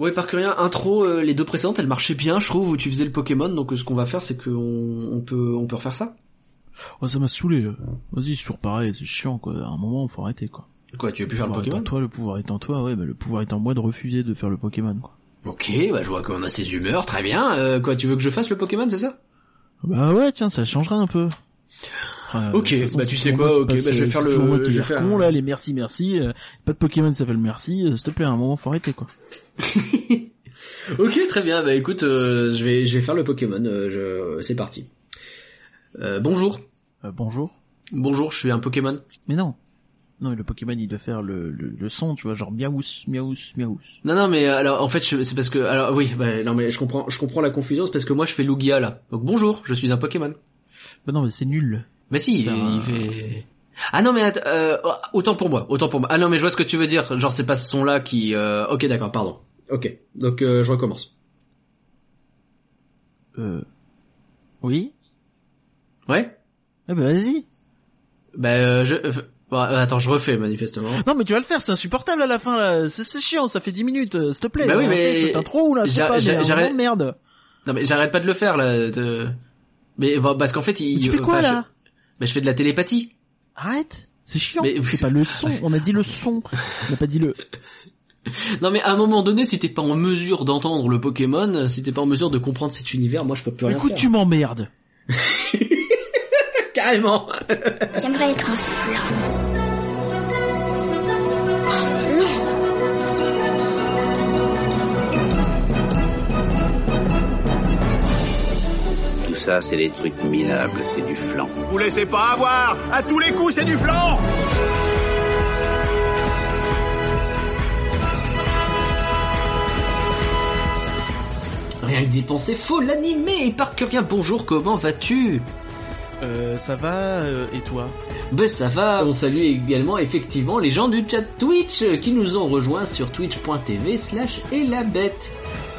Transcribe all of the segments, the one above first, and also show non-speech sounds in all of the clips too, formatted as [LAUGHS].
Ouais, par rien, intro, euh, les deux précédentes, elles marchaient bien, je trouve, où tu faisais le Pokémon, donc euh, ce qu'on va faire, c'est qu'on on peut, on peut refaire ça. Oh, ça m'a saoulé. Vas-y, c'est toujours pareil, c'est chiant, quoi. À un moment, faut arrêter, quoi. Quoi, tu veux plus faire le pouvoir est en Pokémon toi, le pouvoir est en toi, ouais, bah, le pouvoir est en moi de refuser de faire le Pokémon, quoi. Ok, bah je vois qu'on a ses humeurs, très bien. Euh, quoi, tu veux que je fasse le Pokémon, c'est ça? Bah ouais, tiens, ça changera un peu. Ok, façon, bah, tu sais quoi, ok, passe, bah, je vais faire le- moi je vais faire con, là, les merci, merci. euh, pas de Pokémon qui s'appelle merci, euh, s'il te plaît, à un moment, faut arrêter, quoi. [LAUGHS] Ok, très bien. Bah écoute, euh, je vais, je vais faire le Pokémon. euh, je, c'est parti. Euh, bonjour. Euh, bonjour. Bonjour, je suis un Pokémon. Mais non. Non, mais le Pokémon, il doit faire le, le, le son, tu vois, genre miaous, miaous, miaous. Non, non, mais alors en fait, c'est parce que, alors oui, bah, non, mais je comprends, je comprends la confusion. C'est parce que moi, je fais Lugia là. Donc bonjour, je suis un Pokémon. Bah non, mais c'est nul. Mais si, il, Ben, il fait. Ah non mais euh, autant pour moi, autant pour moi. Ah non mais je vois ce que tu veux dire. Genre c'est pas ce son là qui. euh, Ok d'accord, pardon. Ok, donc euh, je recommence. Euh... Oui Ouais. Eh ben vas-y. Bah euh, je. euh, bon, attends, je refais manifestement. Non mais tu vas le faire, c'est insupportable à la fin là, c'est c'est chiant, ça fait 10 minutes, euh, s'il te plaît. Bah oui, mais- fais cette intro là, je un j'arrête- merde. Non mais j'arrête pas de le faire là. de- Mais bon, parce qu'en fait il. Mais tu fais quoi enfin, là je... Bah je fais de la télépathie. Arrête, c'est chiant. Mais- C'est pas le son, on a dit le son, [LAUGHS] on n'a pas dit le... [LAUGHS] Non mais à un moment donné, si t'es pas en mesure d'entendre le Pokémon, si t'es pas en mesure de comprendre cet univers, moi je peux plus rien Écoute, faire. tu m'emmerdes. [LAUGHS] Carrément. J'aimerais être un flan. Un flan Tout ça, c'est des trucs minables, c'est du flan. Vous laissez pas avoir À tous les coups, c'est du flanc Rien que d'y penser, faut l'animer. Et par rien, bonjour, comment vas-tu? Euh, ça va, euh, et toi? Ben ça va, on salue également effectivement les gens du chat Twitch euh, qui nous ont rejoints sur twitch.tv slash elabette.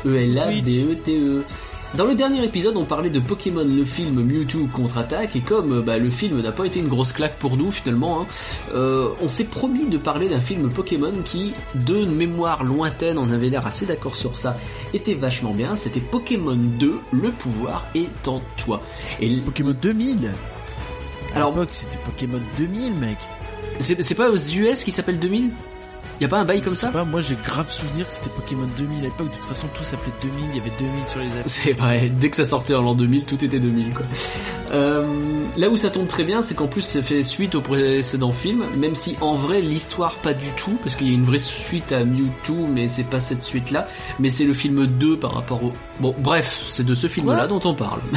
E-L-A-B-E-T-E. Dans le dernier épisode, on parlait de Pokémon, le film Mewtwo contre-attaque, et comme bah, le film n'a pas été une grosse claque pour nous finalement, hein, euh, on s'est promis de parler d'un film Pokémon qui, de mémoire lointaine, on avait l'air assez d'accord sur ça, était vachement bien, c'était Pokémon 2, le pouvoir est en toi. Et l- Pokémon 2000 Alors- c'était Pokémon 2000, mec. c'est c'est pas aux US qui s'appelle 2000 Y a pas un bail comme ça pas, moi j'ai grave souvenir que c'était Pokémon 2000 à l'époque, de toute façon tout s'appelait 2000, il y avait 2000 sur les apps. C'est vrai, dès que ça sortait en l'an 2000, tout était 2000 quoi. Euh, là où ça tombe très bien, c'est qu'en plus ça fait suite au précédent film, même si en vrai l'histoire pas du tout, parce qu'il y a une vraie suite à Mewtwo, mais c'est pas cette suite là, mais c'est le film 2 par rapport au... Bon bref, c'est de ce film là Quoi? dont on parle. [LAUGHS]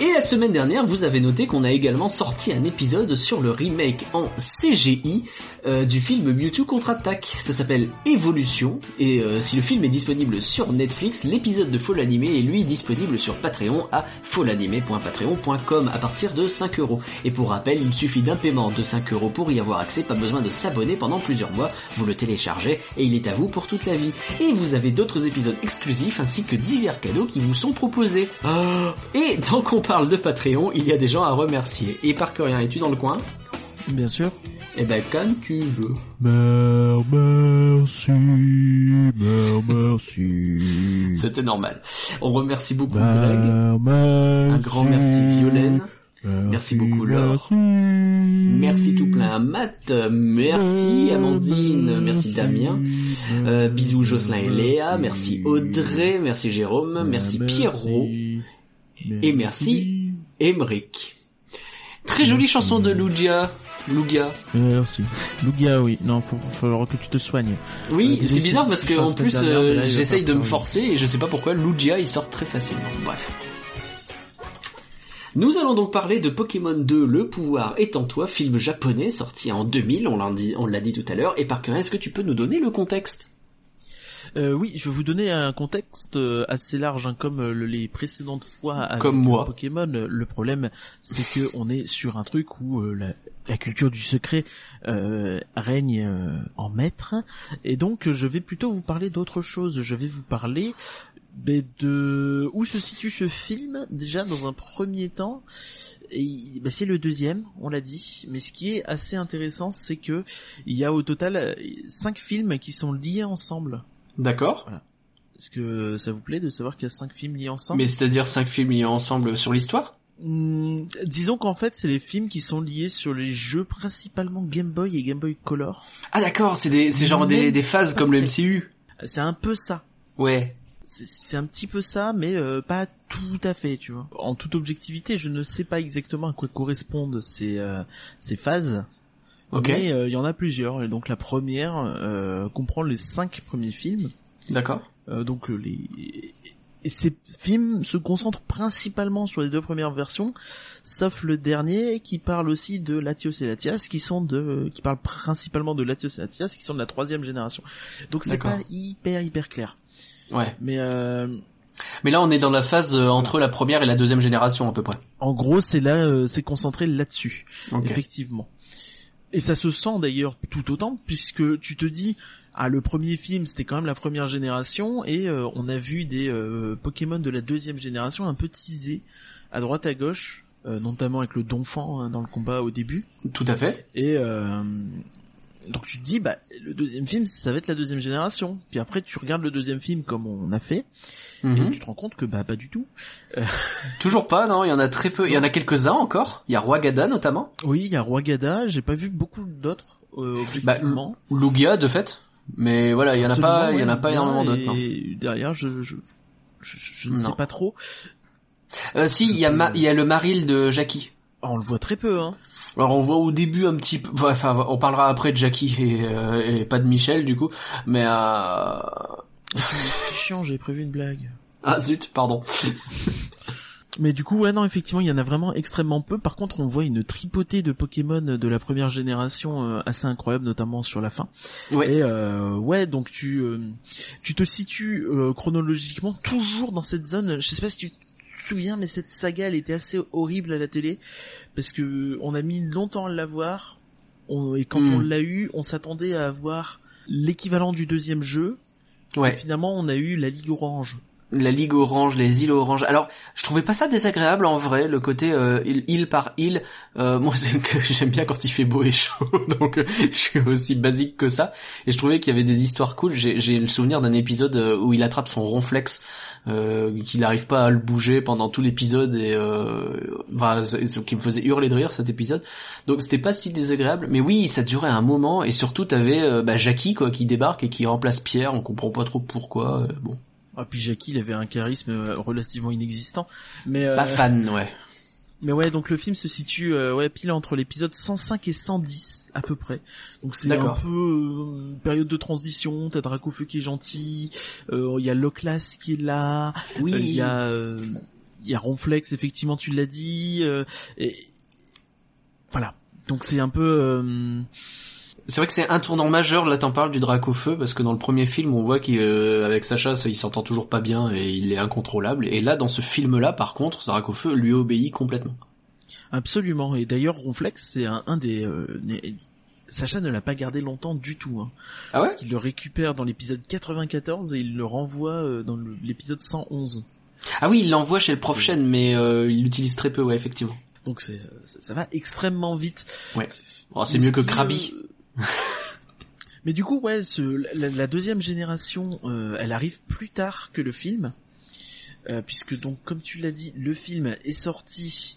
Et la semaine dernière, vous avez noté qu'on a également sorti un épisode sur le remake en CGI euh, du film Mewtwo contre-attaque. Ça s'appelle Evolution, et euh, si le film est disponible sur Netflix, l'épisode de Fall Animé est lui disponible sur Patreon à fallanimé.patreon.com à partir de 5 euros. Et pour rappel, il suffit d'un paiement de 5 euros pour y avoir accès, pas besoin de s'abonner pendant plusieurs mois, vous le téléchargez et il est à vous pour toute la vie. Et vous avez d'autres épisodes exclusifs ainsi que divers cadeaux qui vous sont proposés. Ah. Et tant qu'on parle de Patreon, il y a des gens à remercier. Et par que rien, es-tu dans le coin? Bien sûr. Eh ben quand tu veux. Mère, merci, mère, merci. C'était normal. On remercie beaucoup Greg. Merci. Un grand merci Violaine. Merci beaucoup, Laure. merci. Merci tout plein à Matt. Merci Amandine. Merci Damien. Euh, bisous Jocelyn et Léa. Merci Audrey. Merci Jérôme. Merci Pierrot. Et merci Emeric. Très jolie chanson de Lugia. Lugia. Merci. Lugia, oui. Non, faut, faut falloir que tu te soignes. Oui, Euh, c'est bizarre parce que en plus euh, il j'essaye de me forcer et je sais pas pourquoi Lugia il sort très facilement. Bref. Nous allons donc parler de Pokémon 2, Le pouvoir est en toi, film japonais sorti en 2000, on l'a dit, on l'a dit tout à l'heure. Et par cœur, est-ce que tu peux nous donner le contexte? Euh, oui, je vais vous donner un contexte euh, assez large, hein, comme euh, le- les précédentes fois avec Comme moi. Pokémon. Le problème, c'est que on est sur un truc où euh, la, la culture du secret euh, règne euh, en maître, et donc je vais plutôt vous parler d'autre chose. Je vais vous parler Mais de où se situe ce film déjà dans un premier temps et bah, c'est le deuxième, on l'a dit. Mais ce qui est assez intéressant, c'est que il y a au total cinq films qui sont liés ensemble. D'accord. Est-ce que ça vous plaît de savoir qu'il y a cinq films liés ensemble? Mais c'est-à-dire cinq films liés ensemble sur l'histoire? Hmm, disons qu'en fait, c'est les films qui sont liés sur les jeux principalement Game Boy et Game Boy Color. Ah d'accord, c'est des, c'est genre des, des phases comme le. MCU. C'est un peu ça. Ouais. C'est- C'est un petit peu ça, mais euh, pas tout à fait, tu vois. En toute objectivité, je ne sais pas exactement à quoi correspondent ces, euh, ces phases. Mais euh, il y en a plusieurs. Et donc la première euh, comprend les cinq premiers films. D'accord. Euh, donc euh, les et ces films se concentrent principalement sur les deux premières versions, sauf le dernier qui parle aussi de Latios et Latias, qui sont de, qui parle principalement de Latios et Latias, qui sont de la troisième génération. Donc c'est pas hyper hyper clair. Ouais. Mais euh, Mais là, on est dans la phase euh, entre la première et la deuxième génération à peu près. en gros, c'est là, euh, c'est concentré là-dessus, Ok. effectivement. Et ça se sent d'ailleurs tout autant, puisque tu te dis, ah le premier film c'était quand même la première génération, et euh, on a vu des euh, Pokémon de la deuxième génération un peu teasés à droite à gauche, euh, notamment avec le Donphan hein, dans le combat au début. Tout à fait. Et euh, donc tu te dis, bah le deuxième film ça va être la deuxième génération. Puis après tu regardes le deuxième film comme on a fait, Mhm. et tu te rends compte que bah pas du tout. [LAUGHS] Toujours pas, non. Il y en a très peu. Il y en a quelques-uns encore. Il y a Roi Gada notamment. Oui, il y a Roi Gada, j'ai pas vu beaucoup d'autres euh, Bah, objectivement. Lugia de fait. Mais voilà, il y en a pas, il y en a pas énormément d'autres. non. Et derrière, je je, je, je ne Non. sais pas trop. Euh, si, il y a, Ma- il y a le Maril de Jackie. Ah, on le voit très peu, hein. Alors on voit au début un petit peu, enfin on parlera après de Jackie et, euh, et pas de Michel du coup, mais euh... C'est chiant, j'avais prévu une blague. ah zut, pardon. [LAUGHS] Mais du coup, ouais, non, effectivement, il y en a vraiment extrêmement peu. Par contre, on voit une tripotée de Pokémon de la première génération euh, assez incroyable, notamment sur la fin. Ouais. Et euh, ouais, donc tu euh, tu te situes chronologiquement toujours dans cette zone. Je sais pas si tu souviens, mais cette saga, elle était assez horrible à la télé parce que on a mis longtemps à l'avoir. On- Et quand Hmm. on l'a eu, on s'attendait à avoir l'équivalent du deuxième jeu. Et Ouais. finalement, on a eu la Ligue Orange. La Ligue Orange, les îles Orange. Alors, je trouvais pas ça désagréable en vrai, le côté euh, île, île par île. Euh, moi, [LAUGHS] j'aime bien quand il fait beau et chaud, [LAUGHS] donc euh, je suis aussi basique que ça. Et je trouvais qu'il y avait des histoires cool. J'ai j'ai le souvenir d'un épisode euh, où il attrape son ronflex, euh, qu'il n'arrive pas à le bouger pendant tout l'épisode et euh, enfin, c'est- qui me faisait hurler de rire cet épisode. Donc c'était pas si désagréable, mais oui, ça durait un moment et surtout t'avais euh, bah, Jackie quoi qui débarque et qui remplace Pierre. On comprend pas trop pourquoi. euh, bon, Ah puis Jackie, il avait un charisme euh, relativement inexistant. Mais euh, pas fan, ouais. Mais ouais, donc le film se situe euh, ouais pile entre l'épisode 105 et 110 à peu près. Donc c'est un peu euh, une période de transition. T'as Dracofeu qui est gentil, euh, il y a Loclas qui est là, Oui. euh, il y a euh, il y a Ronflex effectivement tu l'as dit. euh, et voilà. Donc c'est un peu euh, C'est vrai que c'est un tournant majeur, là t'en parles du drac au feu, parce que dans le premier film on voit qu'avec Sacha ça, il s'entend toujours pas bien et il est incontrôlable, et là dans ce film-là par contre, ce drac au feu lui obéit complètement. absolument. Et d'ailleurs Ronflex c'est un, un des euh, Sacha ne l'a pas gardé longtemps du tout. Hein. Ah ouais Parce qu'il le récupère dans l'épisode 94 et il le renvoie euh, dans l'épisode 111. Ah oui, il l'envoie chez le prof chaîne, mais euh, il l'utilise très peu, ouais, effectivement. Donc c'est ça, ça va extrêmement vite. Ouais. Oh, c'est mieux que Krabi. euh, [LAUGHS] Mais du coup, ouais, ce, la, la deuxième génération, euh, elle arrive plus tard que le film, euh, puisque donc, comme tu l'as dit, le film est sorti.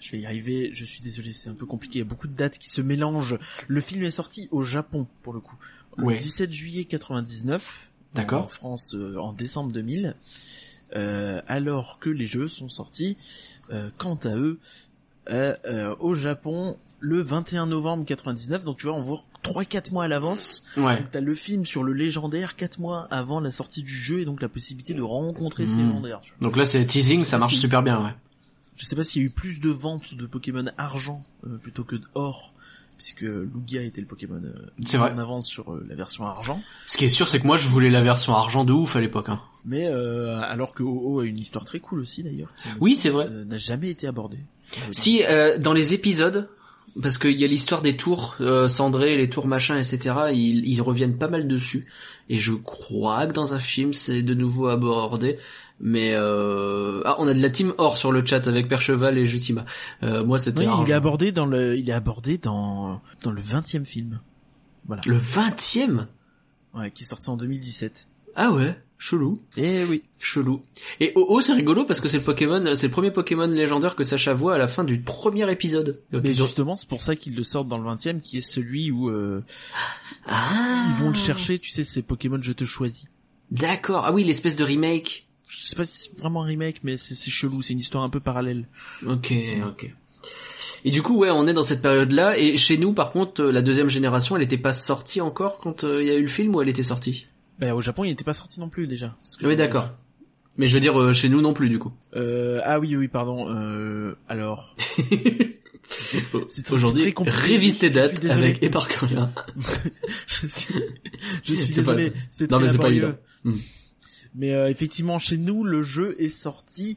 Je vais y arriver. Je suis désolé, c'est un peu compliqué. Il y a beaucoup de dates qui se mélangent. Le film est sorti au Japon pour le coup, le Ouais. 17 juillet 99. D'accord. En France euh, en décembre 2000. euh, alors que les jeux sont sortis, quant à eux, au Japon le 21 novembre 99. Donc tu vois, on voit 3-4 mois à l'avance. Ouais. Donc t'as le film sur le légendaire 4 mois avant la sortie du jeu et donc la possibilité de rencontrer ce Mhm. légendaire. tu vois. Donc là c'est teasing, ça marche Si. super bien, ouais. Je sais pas s'il y a eu plus de ventes de Pokémon argent euh, plutôt que d'or, puisque Lugia était le Pokémon euh, C'est vrai. en avance sur euh, la version argent. Ce qui est sûr, c'est que moi je voulais la version argent de ouf à l'époque. Hein. Mais euh, alors que OO a une histoire très cool aussi d'ailleurs. qui, Oui, c'est vrai. euh, n'a jamais été abordée. Si euh, dans les épisodes, parce qu'il y a l'histoire des tours euh, cendrées, les tours machin, etc. Ils, ils reviennent pas mal dessus, et je crois que dans un film c'est de nouveau abordé. Mais euh... ah, on a de la team or sur le chat avec Percheval et Jutima. Euh, moi, c'était Oui, il est abordé dans le, il est abordé dans, dans le 20 film. Voilà. le 20 Ouais, qui est sorti en 2017. Ah ouais, chelou. Eh oui. Chelou. Et Oh Oh c'est rigolo parce que c'est le Pokémon, c'est le premier Pokémon légendaire que Sacha voit à la fin du premier épisode. Donc, Mais justement, c'est pour ça qu'ils le sortent dans le 20 qui est celui où euh, Ah. ils vont le chercher, tu sais, ces Pokémon je te choisis. D'accord. Ah oui, l'espèce de remake. Je sais pas si c'est vraiment un remake, mais c'est c'est chelou, c'est une histoire un peu parallèle. Ok, ok. Et du coup, ouais, on est dans cette période-là. Et chez nous, par contre, euh, la deuxième génération, elle était pas sortie encore quand euh, il y a eu le film ou elle était sortie? Bah, au Japon, il n'était pas sorti non plus déjà. Oui, d'accord. Mais je veux dire, euh, chez nous non plus, du coup. Euh, ah oui, oui, pardon. Euh, alors, [LAUGHS] Aujourd'hui, révise tes dates avec Éparcolin. [LAUGHS] je suis, je [LAUGHS] suis pas- désolé. Non, mais c'est pas évident. Hmm. Mais euh, effectivement, chez nous, le jeu est sorti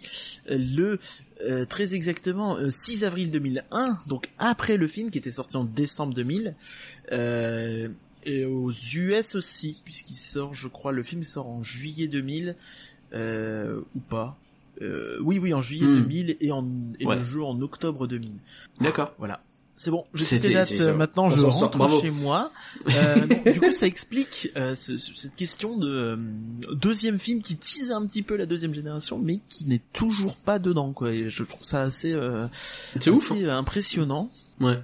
euh, le euh, très exactement euh, 6 avril 2001, donc après le film qui était sorti en décembre 2000, euh, et aux US aussi, puisqu'il sort, je crois, le film sort en juillet 2000 euh, ou pas. Euh, oui, oui, en juillet Hmm. 2000 et, en, et Ouais. le jeu en octobre 2000. D'accord. Voilà. C'est bon, j'ai c'est- euh, maintenant on je sort, rentre chez moi. [LAUGHS] Euh, non, du coup ça explique euh, ce- ce- cette question de euh, deuxième film qui tease un petit peu la deuxième génération mais qui n'est toujours pas dedans quoi. Et je trouve ça assez, euh, C'est ouf. euh, impressionnant. Ouais.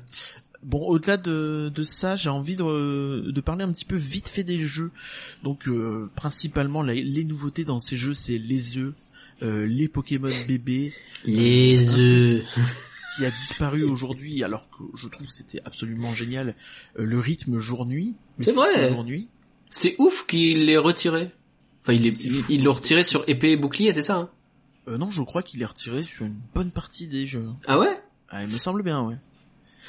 Bon, au-delà de, de ça, j'ai envie de, de parler un petit peu vite fait des jeux. Donc, euh, principalement, la- les nouveautés dans ces jeux, c'est les œufs, euh, les Pokémon bébés, Les œufs. qui a disparu aujourd'hui, alors que je trouve que c'était absolument génial, euh, le rythme jour-nuit. C'est vrai. Jour-nuit. C'est ouf qu'il l'ait retiré. Enfin, il est, C'est il, fou. il l'a retiré sur épée et bouclier, c'est ça hein? Euh, non, je crois qu'il est retiré sur une bonne partie des jeux. Ah ouais? Ah, il me semble bien, ouais.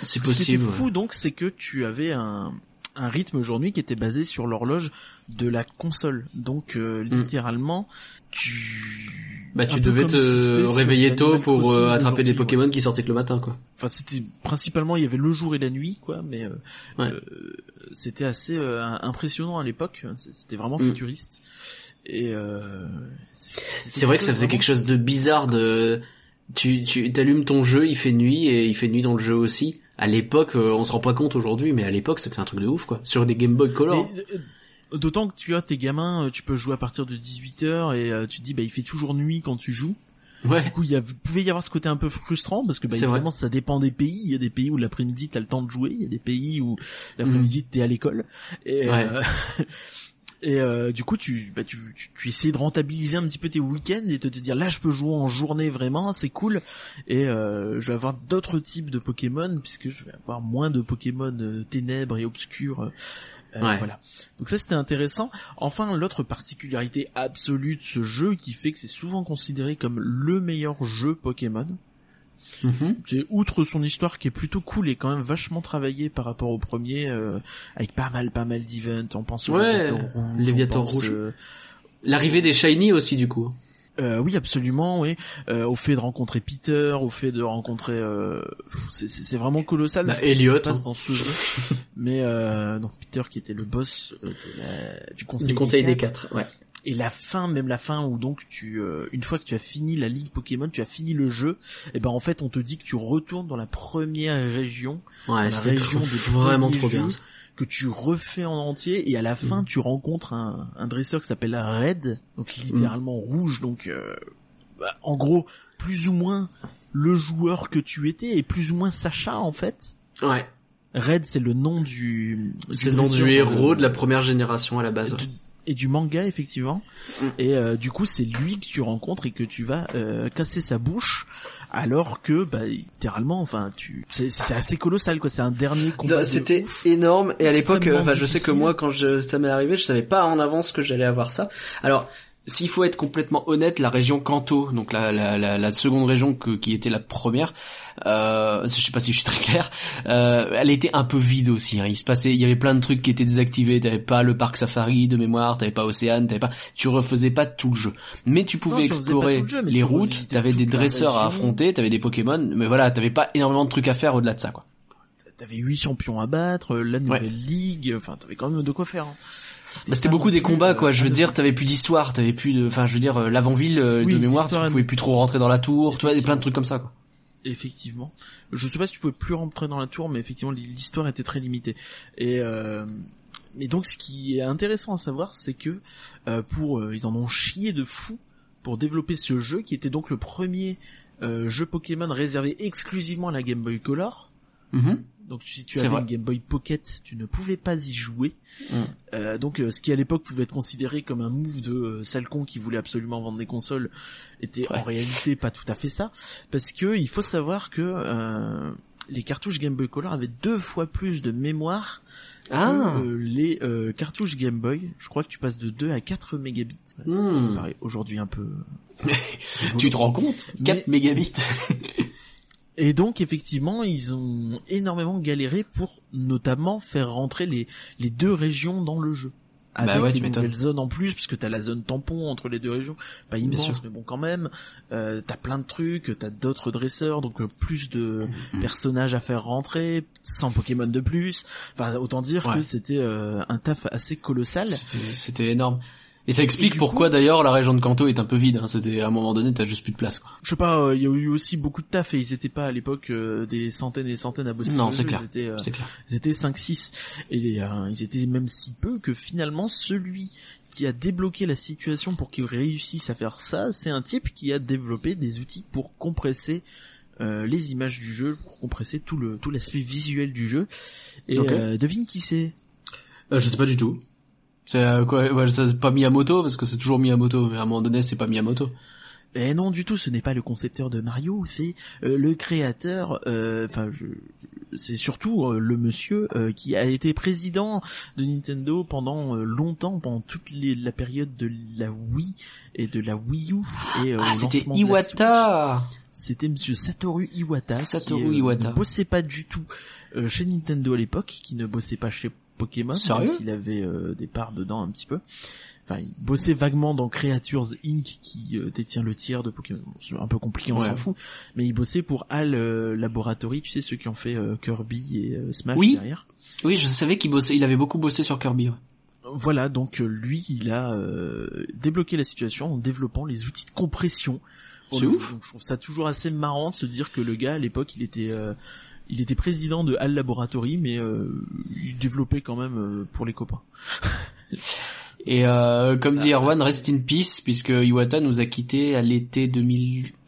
C'est Ce qui possible. était ouais. fou donc, c'est que tu avais un, un rythme aujourd'hui qui était basé sur l'horloge de la console. Donc euh, littéralement, tu Bah tu devais ce qui te réveiller tôt pour euh, attraper des Pokémon ouais. qui sortaient que le matin, quoi. Enfin, c'était principalement il y avait le jour et la nuit, quoi. Mais euh, Ouais. euh, c'était assez impressionnant à l'époque. C'était vraiment Mm. futuriste. Et euh, c'est- C'est vrai que ça faisait quelque chose de bizarre de tu tu t'allumes ton jeu, il fait nuit et il fait nuit dans le jeu aussi. À l'époque, euh, on se rend pas compte aujourd'hui, mais à l'époque, c'était un truc de ouf quoi. Sur des Game Boy Color. Mais, euh, D'autant que tu as tes gamins, euh, tu peux jouer à partir de 18h et euh, tu te dis bah il fait toujours nuit quand tu joues. Ouais. Du coup, il y a, pouvait y avoir ce côté un peu frustrant parce que bah, évidemment ça dépend des pays. Il y a des pays où l'après-midi t'as le temps de jouer, il y a des pays où l'après-midi t'es à l'école. Et. Ouais. euh, [LAUGHS] et euh, du coup, tu, bah, tu, tu, tu essaies de rentabiliser un petit peu tes week-ends et de te dire là je peux jouer en journée vraiment, c'est cool. Et euh, je vais avoir d'autres types de Pokémon puisque je vais avoir moins de Pokémon euh, ténèbres et obscurs. euh, euh, Ouais. Voilà. Donc ça c'était intéressant. Enfin l'autre particularité absolue de ce jeu qui fait que c'est souvent considéré comme le meilleur jeu Pokémon, Mhm. c'est outre son histoire qui est plutôt cool et quand même vachement travaillée par rapport au premier, euh, avec pas mal pas mal d'events. On pense au Ouais, Léviator rouge. Euh, L'arrivée des Shiny aussi du coup. euh, oui, absolument, oui. Euh, au fait de rencontrer Peter, au fait de rencontrer, euh, c'est- vraiment colossal. Bah, Elliot, hein. dans ce jeu. [LAUGHS] Mais euh, non, Peter qui était le boss euh, de la- du conseil, Du Conseil des quatre. quatre. Ouais. Et la fin, même la fin où donc tu, euh, une fois que tu as fini la ligue Pokémon, tu as fini le jeu, et ben en fait on te dit que tu retournes dans la première région Ouais, la région trop- des vraiment trop bien. que tu refais en entier et à la fin Mhm. tu rencontres un, un dresseur qui s'appelle Red, donc littéralement rouge, donc euh, bah, en gros plus ou moins le joueur que tu étais et plus ou moins Sacha en fait. Ouais. Red c'est le nom du C'est le nom du héros le- de la première génération à la base. Et du manga effectivement. Mm. et euh, du coup c'est lui que tu rencontres et que tu vas euh, casser sa bouche alors que bah littéralement enfin tu c'est c'est assez colossal quoi. C'est un dernier combat C'était énorme. Et à l'époque, Extrêmement enfin je sais que moi quand je, ça m'est arrivé, je savais pas en avance que j'allais avoir ça. Alors s'il faut être complètement honnête, la région Kanto, donc la, la, la, la seconde région que, qui était la première, euh, je sais pas si je suis très clair, euh, elle était un peu vide aussi. hein. Il se passait, il y avait plein de trucs qui étaient désactivés. T'avais pas le parc safari de mémoire, t'avais pas Océane, t'avais pas, tu refaisais pas tout le jeu. Mais tu pouvais Non, tu explorer le jeu, les routes, t'avais des dresseurs à affronter, t'avais des Pokémon, mais voilà, t'avais pas énormément de trucs à faire au-delà de ça, quoi. t'avais huit champions à battre, la nouvelle ligue, enfin t'avais quand même de quoi faire. hein. Bah, c'était beaucoup des combats quoi. Je veux un- dire, t'avais plus d'histoire, t'avais plus de, enfin je veux dire euh, l'avant-ville euh, Oui, de mémoire, tu pouvais plus trop rentrer dans la tour, tu vois, des plein de trucs comme ça quoi. Effectivement. Je sais pas si tu pouvais plus rentrer dans la tour, mais effectivement l'histoire était très limitée. Et euh, mais donc ce qui est intéressant à savoir, c'est que euh, pour euh, ils en ont chié de fou pour développer ce jeu qui était donc le premier euh, jeu Pokémon réservé exclusivement à la Game Boy Color. Mhm. Donc si tu avais vrai. une Game Boy Pocket, tu ne pouvais pas y jouer. Mm. Euh, donc euh, ce qui à l'époque pouvait être considéré comme un move de euh, sale con qui voulait absolument vendre des consoles était Ouais. en réalité pas tout à fait ça parce que il faut savoir que les cartouches Game Boy Color avaient deux fois plus de mémoire Ah. que euh, les cartouches Game Boy. Je crois que tu passes de 2 à 4 mégabits. Me paraît aujourd'hui un peu [LAUGHS] Tu te rends compte? 4 Mais- mégabits. [LAUGHS] Et donc effectivement, ils ont énormément galéré pour notamment faire rentrer les les deux régions dans le jeu. Avec Bah ouais, les nouvelles zones en plus, parce que t'as la zone tampon entre les deux régions, pas immense, mais bon quand même. Euh, t'as plein de trucs, t'as d'autres dresseurs, donc euh, plus de Mhm. personnages à faire rentrer, 100 Pokémon de plus. Enfin, autant dire Ouais. que c'était euh, un taf assez colossal. C'était énorme. Et ça explique pourquoi coup- d'ailleurs la région de Kanto est un peu vide. Hein. C'était à un moment donné, t'as juste plus de place. Quoi. Je sais pas, euh, il y a eu aussi beaucoup de taf et ils étaient pas à l'époque euh, des centaines et des centaines à bosser. Non, c'est clair. Ils étaient, euh, clair. Ils étaient 5-6. Et euh, ils étaient même si peu que finalement celui qui a débloqué la situation pour qu'ils réussissent à faire ça, c'est un type qui a développé des outils pour compresser euh, les images du jeu, pour compresser tout le tout l'aspect visuel du jeu. Et euh, devine qui c'est? Euh, je sais pas du tout. C'est euh, quoi ouais, ça, c'est pas Miyamoto parce que c'est toujours Miyamoto. Mais à un moment donné, c'est pas Miyamoto. Eh non du tout, ce n'est pas le concepteur de Mario, c'est euh, le créateur, euh, enfin je c'est surtout euh, le monsieur euh, qui a été président de Nintendo pendant euh, longtemps, pendant toute les- la période de la Wii et de la Wii U. Et, euh, ah, c'était. Iwata. C'était monsieur Satoru Iwata. Satoru qui, euh, Iwata. ne bossait pas du tout euh, chez Nintendo à l'époque, qui ne bossait pas chez Pokémon, Sérieux même s'il avait euh, des parts dedans un petit peu. Enfin, il bossait vaguement dans Creatures Inc. qui euh, détient le tiers de Pokémon. C'est un peu compliqué, on Ouais. s'en fout. Mais il bossait pour HAL euh, Laboratory, tu sais, ceux qui ont fait euh, Kirby et Smash Oui. derrière. Oui, je savais qu'il bossait. Il avait beaucoup bossé sur Kirby. ouais. Voilà, donc lui, il a euh, débloqué la situation en développant les outils de compression. C'est ouf. Donc, je trouve ça toujours assez marrant de se dire que le gars, à l'époque, il était... il était président de HAL Laboratory, mais euh, il développait quand même euh, pour les copains. Et euh, comme Ça, dit Erwan, rest in peace, puisque Iwata nous a quittés à l'été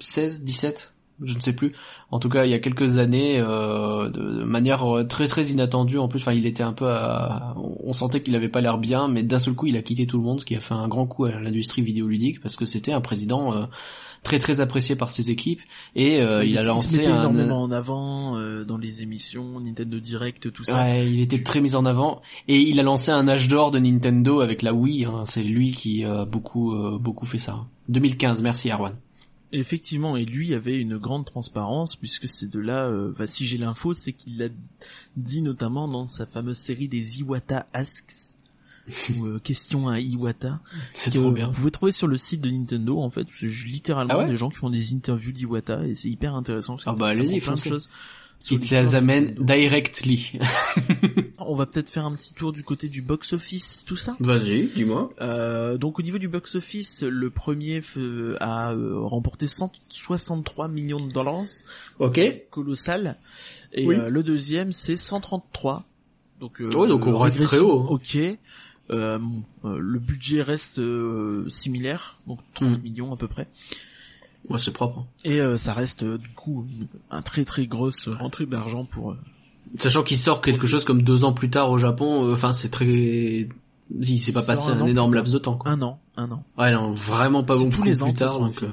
2016-17, je ne sais plus. En tout cas, il y a quelques années, euh, de, de manière très très inattendue. En plus, enfin, il était un peu, à- on sentait qu'il avait pas l'air bien, mais d'un seul coup, il a quitté tout le monde, ce qui a fait un grand coup à l'industrie vidéoludique, parce que c'était un président euh, très très apprécié par ses équipes, et euh, il a lancé mettait un, énormément en avant euh, dans les émissions, Nintendo Direct, tout ça. Ouais, il était très mis en avant et il a lancé un âge d'or de Nintendo avec la Wii. hein. C'est lui qui a beaucoup euh, beaucoup fait ça. 2015, merci Erwan. Effectivement, et lui avait une grande transparence puisque c'est de là, euh, bah, si j'ai l'info, c'est qu'il l'a dit notamment dans sa fameuse série des Iwata Asks ou euh, questions à Iwata [LAUGHS] C'est trop bien. vous pouvez trouver sur le site de Nintendo en fait, c'est littéralement Ah ouais des gens qui font des interviews d'Iwata et c'est hyper intéressant. parce Ah bah, allez-y, plein de choses l'histoire les amène directly. [LAUGHS] On va peut-être faire un petit tour du côté du box office, tout ça. Vas-y, dis-moi. Euh, donc au niveau du box office, le premier f- a euh, remporté 163 millions de dollars, Ok. colossal, et Oui. euh, le deuxième c'est 133. Donc, euh, Ouais, donc on reste très haut. Ok. Euh, bon, euh, le budget reste euh, similaire, donc 30 Mm. millions à peu près. Ouais, c'est propre. Et euh, ça reste du coup un très très grosse rentrée d'argent pour. Sachant qu'il sort quelque chose comme deux ans plus tard au Japon, enfin c'est très... Il s'est pas passé un énorme laps de temps. Quoi. un an, un an. Ouais, non, vraiment pas beaucoup tous les ans plus tard. Donc, euh,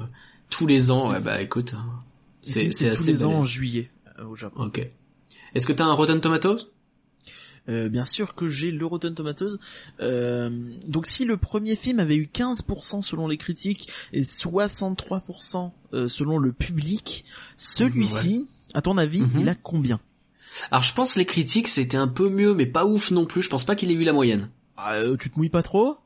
tous les ans, ouais, bah écoute, hein, c'est Et c'est tous assez les ans en juillet euh, au Japon. Ok. Est-ce que t'as un Rotten Tomatoes? Euh, bien sûr que j'ai le Rotten Tomatoes. Euh, donc si le premier film avait eu 15% selon les critiques et 63% euh, selon le public, celui-ci, à ton avis, Mhm. il a combien? Alors je pense les critiques c'était un peu mieux, mais pas ouf non plus. Je pense pas qu'il ait eu la moyenne. Ah, euh, Tu te mouilles pas trop?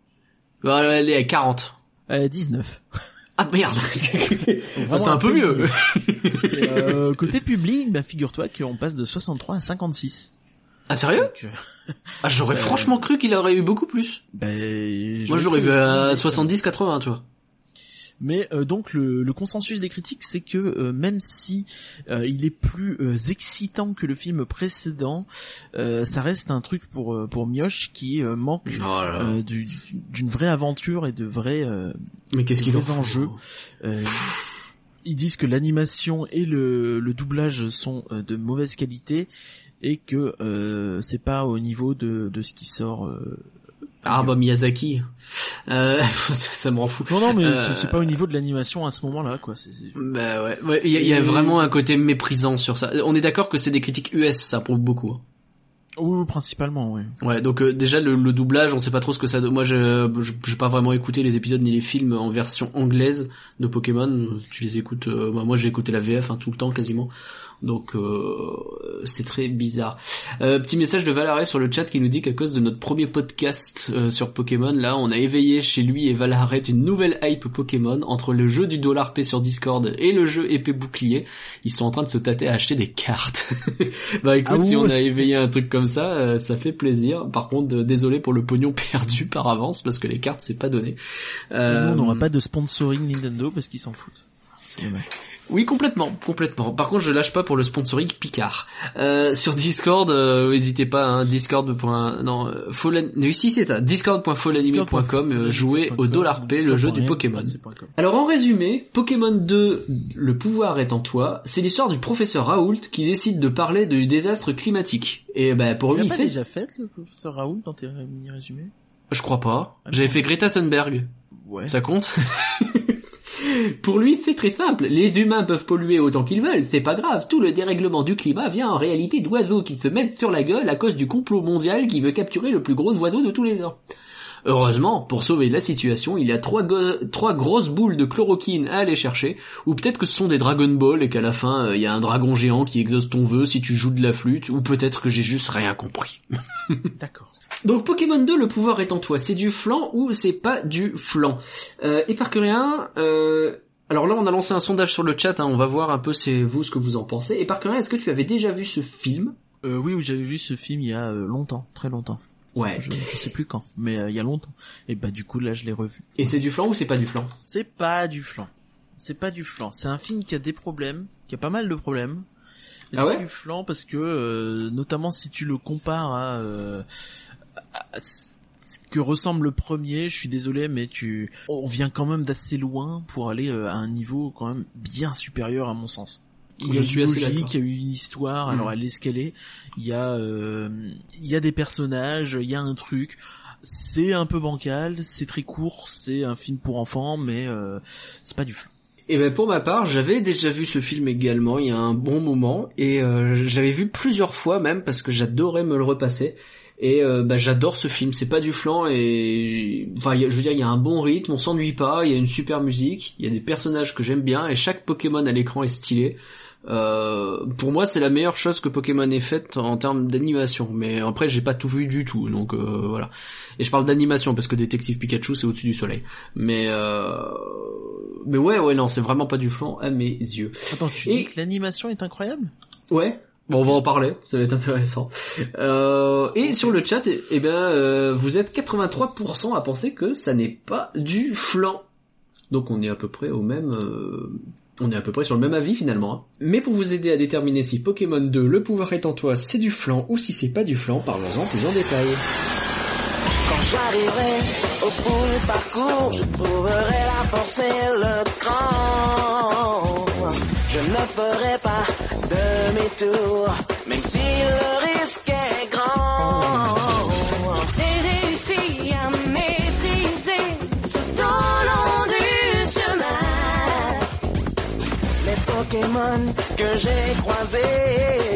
Voilà, elle est à 40. euh, 19. [LAUGHS] Ah merde [LAUGHS] C'est Vraiment un peu mieux Et, [LAUGHS] euh, côté public, bah, figure-toi qu'on passe de 63 à 56. Ah sérieux Donc, euh, [LAUGHS] Ah j'aurais franchement cru qu'il aurait eu beaucoup plus. bah, Moi je l'aurais vu à 70-80 tu vois. Mais euh, donc le, le consensus des critiques, c'est que euh, même si euh, il est plus euh, excitant que le film précédent, euh, ça reste un truc pour euh, pour Mioche qui euh, manque Oh euh, du- d'une vraie aventure et de vrais euh, Mais qu'est-ce qu'il en enjeux. euh, ils disent que l'animation et le, le doublage sont euh, de mauvaise qualité et que euh, c'est pas au niveau de, de ce qui sort. euh. Ah bah Miyazaki. Euh, [LAUGHS] ça me rend fou. Non non mais Euh, c'est- pas au niveau de l'animation à ce moment-là quoi. C'est- Bah ouais, ouais, il y, a- il y a Et- vraiment un côté méprisant sur ça. On est d'accord que c'est des critiques US, ça prouve beaucoup. hein. Oui, principalement, oui. Ouais, donc euh, déjà le, le doublage, on sait pas trop ce que ça. donne. Moi, je je- j'ai pas vraiment écouté les épisodes ni les films en version anglaise de Pokémon. Tu les écoutes. euh, bah, moi, j'ai écouté la VF hein, tout le temps quasiment. Donc euh, c'est très bizarre. Euh, petit message de Valaré sur le chat qui nous dit qu'à cause de notre premier podcast euh, sur Pokémon, là, on a éveillé chez lui et Valaré une nouvelle hype Pokémon entre le jeu du dollar P sur Discord et le jeu épée bouclier. Ils sont en train de se tâter à acheter des cartes. [LAUGHS] bah écoute, Ah si on a éveillé un truc comme ça, euh, ça fait plaisir. Par contre, euh, désolé pour le pognon [LAUGHS] perdu par avance parce que les cartes c'est pas donné. Euh, nous, on n'aura pas de sponsoring Nintendo parce qu'ils s'en foutent. C'est dommage. Oui, complètement, complètement. Par contre, je lâche pas pour le sponsoring Picard. Euh, sur Discord, euh, n'hésitez pas, hein, Discord. Non, euh, Fallen... Oui, si c'est ça. Discord.folanime.com. euh, jouer au dollar P, le jeu du Pokémon. Alors en résumé, Pokémon 2, le pouvoir est en toi, c'est l'histoire du professeur Raoult qui décide de parler du désastre climatique. Et bah pour Tu lui, il pas fait... déjà fait le professeur Raoul dans tes mini résumés Je crois pas. Ah, J'avais fait Greta Thunberg. Ouais. Ça compte? [LAUGHS] Pour lui, c'est très simple. Les humains peuvent polluer autant qu'ils veulent, c'est pas grave. Tout le dérèglement du climat vient en réalité d'oiseaux qui se mettent sur la gueule à cause du complot mondial qui veut capturer le plus gros oiseau de tous les temps. Heureusement, pour sauver la situation, il y a trois, grosses boules de chloroquine à aller chercher, ou peut-être que ce sont des Dragon Ball et qu'à la fin, euh, il y a un dragon géant qui exauce ton vœu si tu joues de la flûte, ou peut-être que j'ai juste rien compris. D'accord. Donc Pokémon 2, le pouvoir est en toi. C'est du flan ou c'est pas du flan euh, Éparcurien, euh, alors là on a lancé un sondage sur le chat, hein, on va voir un peu c'est vous ce que vous en pensez. Éparcurien, est-ce que tu avais déjà vu ce film? Euh, oui, oui, j'avais vu ce film il y a euh, longtemps, très longtemps. Ouais. Je, je sais plus quand, mais euh, il y a longtemps. Et bah du coup là, je l'ai revu. Et c'est du flan ou c'est pas du flan C'est pas du flan. C'est pas du flan. C'est un film qui a des problèmes, qui a pas mal de problèmes. Ah c'est ouais? pas du flan parce que, euh, notamment si tu le compares à, euh, que ressemble le premier, je suis désolé, mais tu, on vient quand même d'assez loin pour aller euh, à un niveau quand même bien supérieur à mon sens. Il y a une logique, il y a eu une histoire, Mm. alors elle est ce qu'elle est. Il y a, euh, il y a des personnages, il y a un truc. C'est un peu bancal, c'est très court, c'est un film pour enfants, mais euh, c'est pas du flan. Et ben pour ma part, j'avais déjà vu ce film également il y a un bon moment et euh, je l'avais vu plusieurs fois même parce que j'adorais me le repasser. Et euh, bah, j'adore ce film, c'est pas du flan et enfin je veux dire il y a un bon rythme, on s'ennuie pas, il y a une super musique, il y a des personnages que j'aime bien et chaque Pokémon à l'écran est stylé. Euh, pour moi c'est la meilleure chose que Pokémon ait faite en termes d'animation, mais après j'ai pas tout vu du tout donc euh, voilà. Et je parle d'animation parce que Détective Pikachu c'est au-dessus du soleil. Mais euh... mais ouais ouais non c'est vraiment pas du flan à mes yeux. Attends, tu Et- dis que l'animation est incroyable? Ouais. Bon, on va en parler, ça va être intéressant. Euh, et sur le chat, eh, eh ben, euh, vous êtes 83% à penser que ça n'est pas du flan. Donc on est à peu près au même, euh, on est à peu près sur le même avis finalement. hein. Mais pour vous aider à déterminer si Pokémon 2, le pouvoir est en toi, c'est du flan ou si c'est pas du flan, parlons-en plus en détail. Quand j'arriverai au parcours, je trouverai la le. Je ne ferai pas demi-tour, même si le risque est grand. J'ai réussi à maîtriser tout au long du chemin. Les Pokémon que j'ai croisés.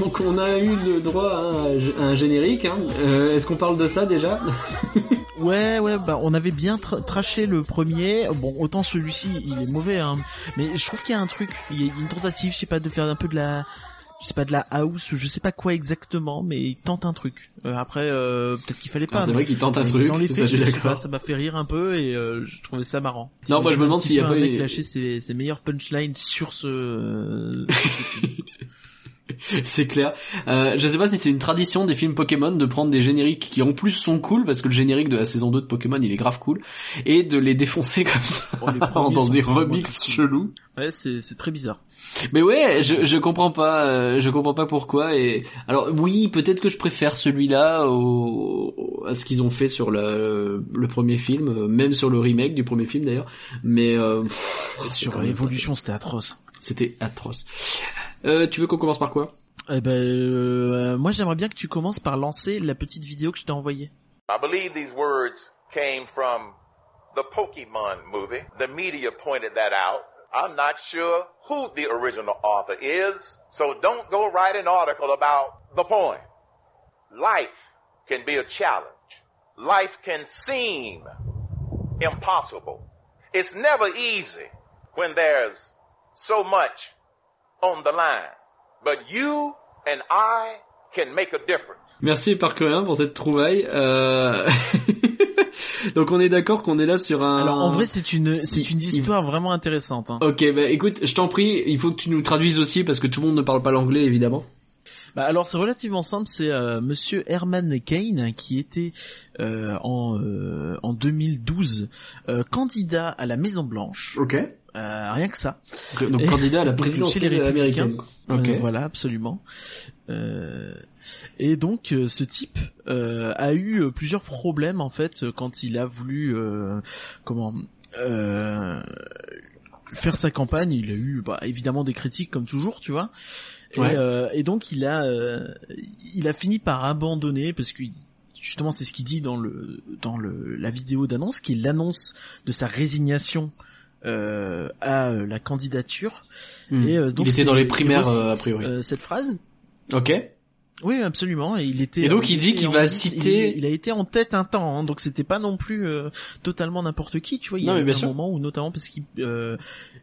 Donc on a eu le droit à un, générique. Hein. Euh, Est-ce qu'on parle de ça déjà? [LAUGHS] Ouais, ouais, bah on avait bien tra- traché le premier. Bon, autant celui-ci, il est mauvais, hein. Mais je trouve qu'il y a un truc, il y a une tentative, je sais pas, de faire un peu de la, je sais pas, de la house, ou je sais pas quoi exactement, mais il tente un truc. Euh, après, euh, peut-être qu'il fallait pas. Ah, C'est mais- vrai qu'il tente un truc, Dans les ça, faits, suis je sais pas, ça m'a fait rire un peu et euh, je trouvais ça marrant. Non, moi, je me demande s'il y a pas un mec lâcher ses, ses meilleures punchlines sur ce. [LAUGHS] [LAUGHS] C'est clair. Euh, je sais pas si c'est une tradition des films Pokémon de prendre des génériques qui en plus sont cool parce que le générique de la saison 2 de Pokémon il est grave cool et de les défoncer comme ça Oh, [LAUGHS] dans des remixes chelous. ouais, c'est c'est très bizarre. Mais ouais, je, je comprends pas, euh, je comprends pas pourquoi. Et alors oui, peut-être que je préfère celui-là au, au- à ce qu'ils ont fait sur le, le premier film, euh, même sur le remake du premier film d'ailleurs. Mais euh, pff, Sur Evolution, c'était atroce. c'était atroce. Euh, tu veux qu'on commence par quoi? Eh ben, euh, moi j'aimerais bien que tu commences par lancer la petite vidéo que je t'ai envoyée. I believe these words came from the Pokemon movie. The media pointed that out. I'm not sure who the original author is, so don't go write an article about the poem. Life can be a challenge. Life can seem impossible. It's never easy when there's so much on the line. But you and I can make a difference. Merci Parker pour cette trouvaille. Euh... [LAUGHS] Donc on est d'accord qu'on est là sur un. Alors en vrai, c'est une c'est une il- histoire vraiment intéressante. Hein. Ok, bah écoute, je t'en prie, il faut que tu nous traduises aussi parce que tout le monde ne parle pas l'anglais évidemment. Bah, alors c'est relativement simple, c'est euh, Monsieur Herman Kane qui était euh, en euh, en 2012 euh, candidat à la Maison Blanche. Ok. Euh, rien que ça. Donc Et- candidat à la [LAUGHS] présidentielle américaine. Ok. Euh, voilà, absolument. Euh, et donc euh, ce type euh, a eu euh, plusieurs problèmes en fait euh, quand il a voulu euh, comment euh, faire sa campagne. Il a eu bah, évidemment des critiques comme toujours, tu vois. Et, Ouais. et donc il a euh, il a fini par abandonner parce que justement c'est ce qu'il dit dans le dans le la vidéo d'annonce qu'il annonce de sa résignation euh, à euh, la candidature Hmm. et, euh, donc, il était dans les primaires a priori. euh, cette phrase. Ok. Oui, absolument. Et il était. Et donc, euh, il dit qu'il va citer- Il, il a été en tête un temps, hein, donc c'était pas non plus euh, totalement n'importe qui, tu vois. Il y a eu un sûr. moment où, notamment, parce qu'il euh,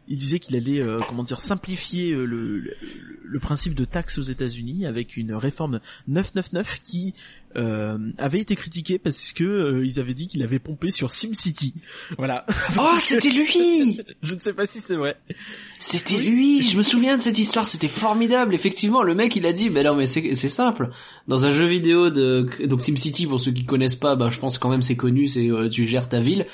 il disait qu'il allait, euh, comment dire, simplifier le, le, le principe de taxe aux États-Unis avec une réforme 999 qui euh, avait été critiquée parce que euh, ils avaient dit qu'il avait pompé sur SimCity. Voilà. [LAUGHS] Oh, c'était lui [LAUGHS] Je ne sais pas si c'est vrai. C'était lui Je me souviens de cette histoire, c'était formidable. Effectivement, le mec, il a dit, ben non, mais c'est simple. Dans un jeu vidéo de... Donc SimCity, pour ceux qui connaissent pas, ben, je pense quand même c'est connu, c'est euh, tu gères ta ville.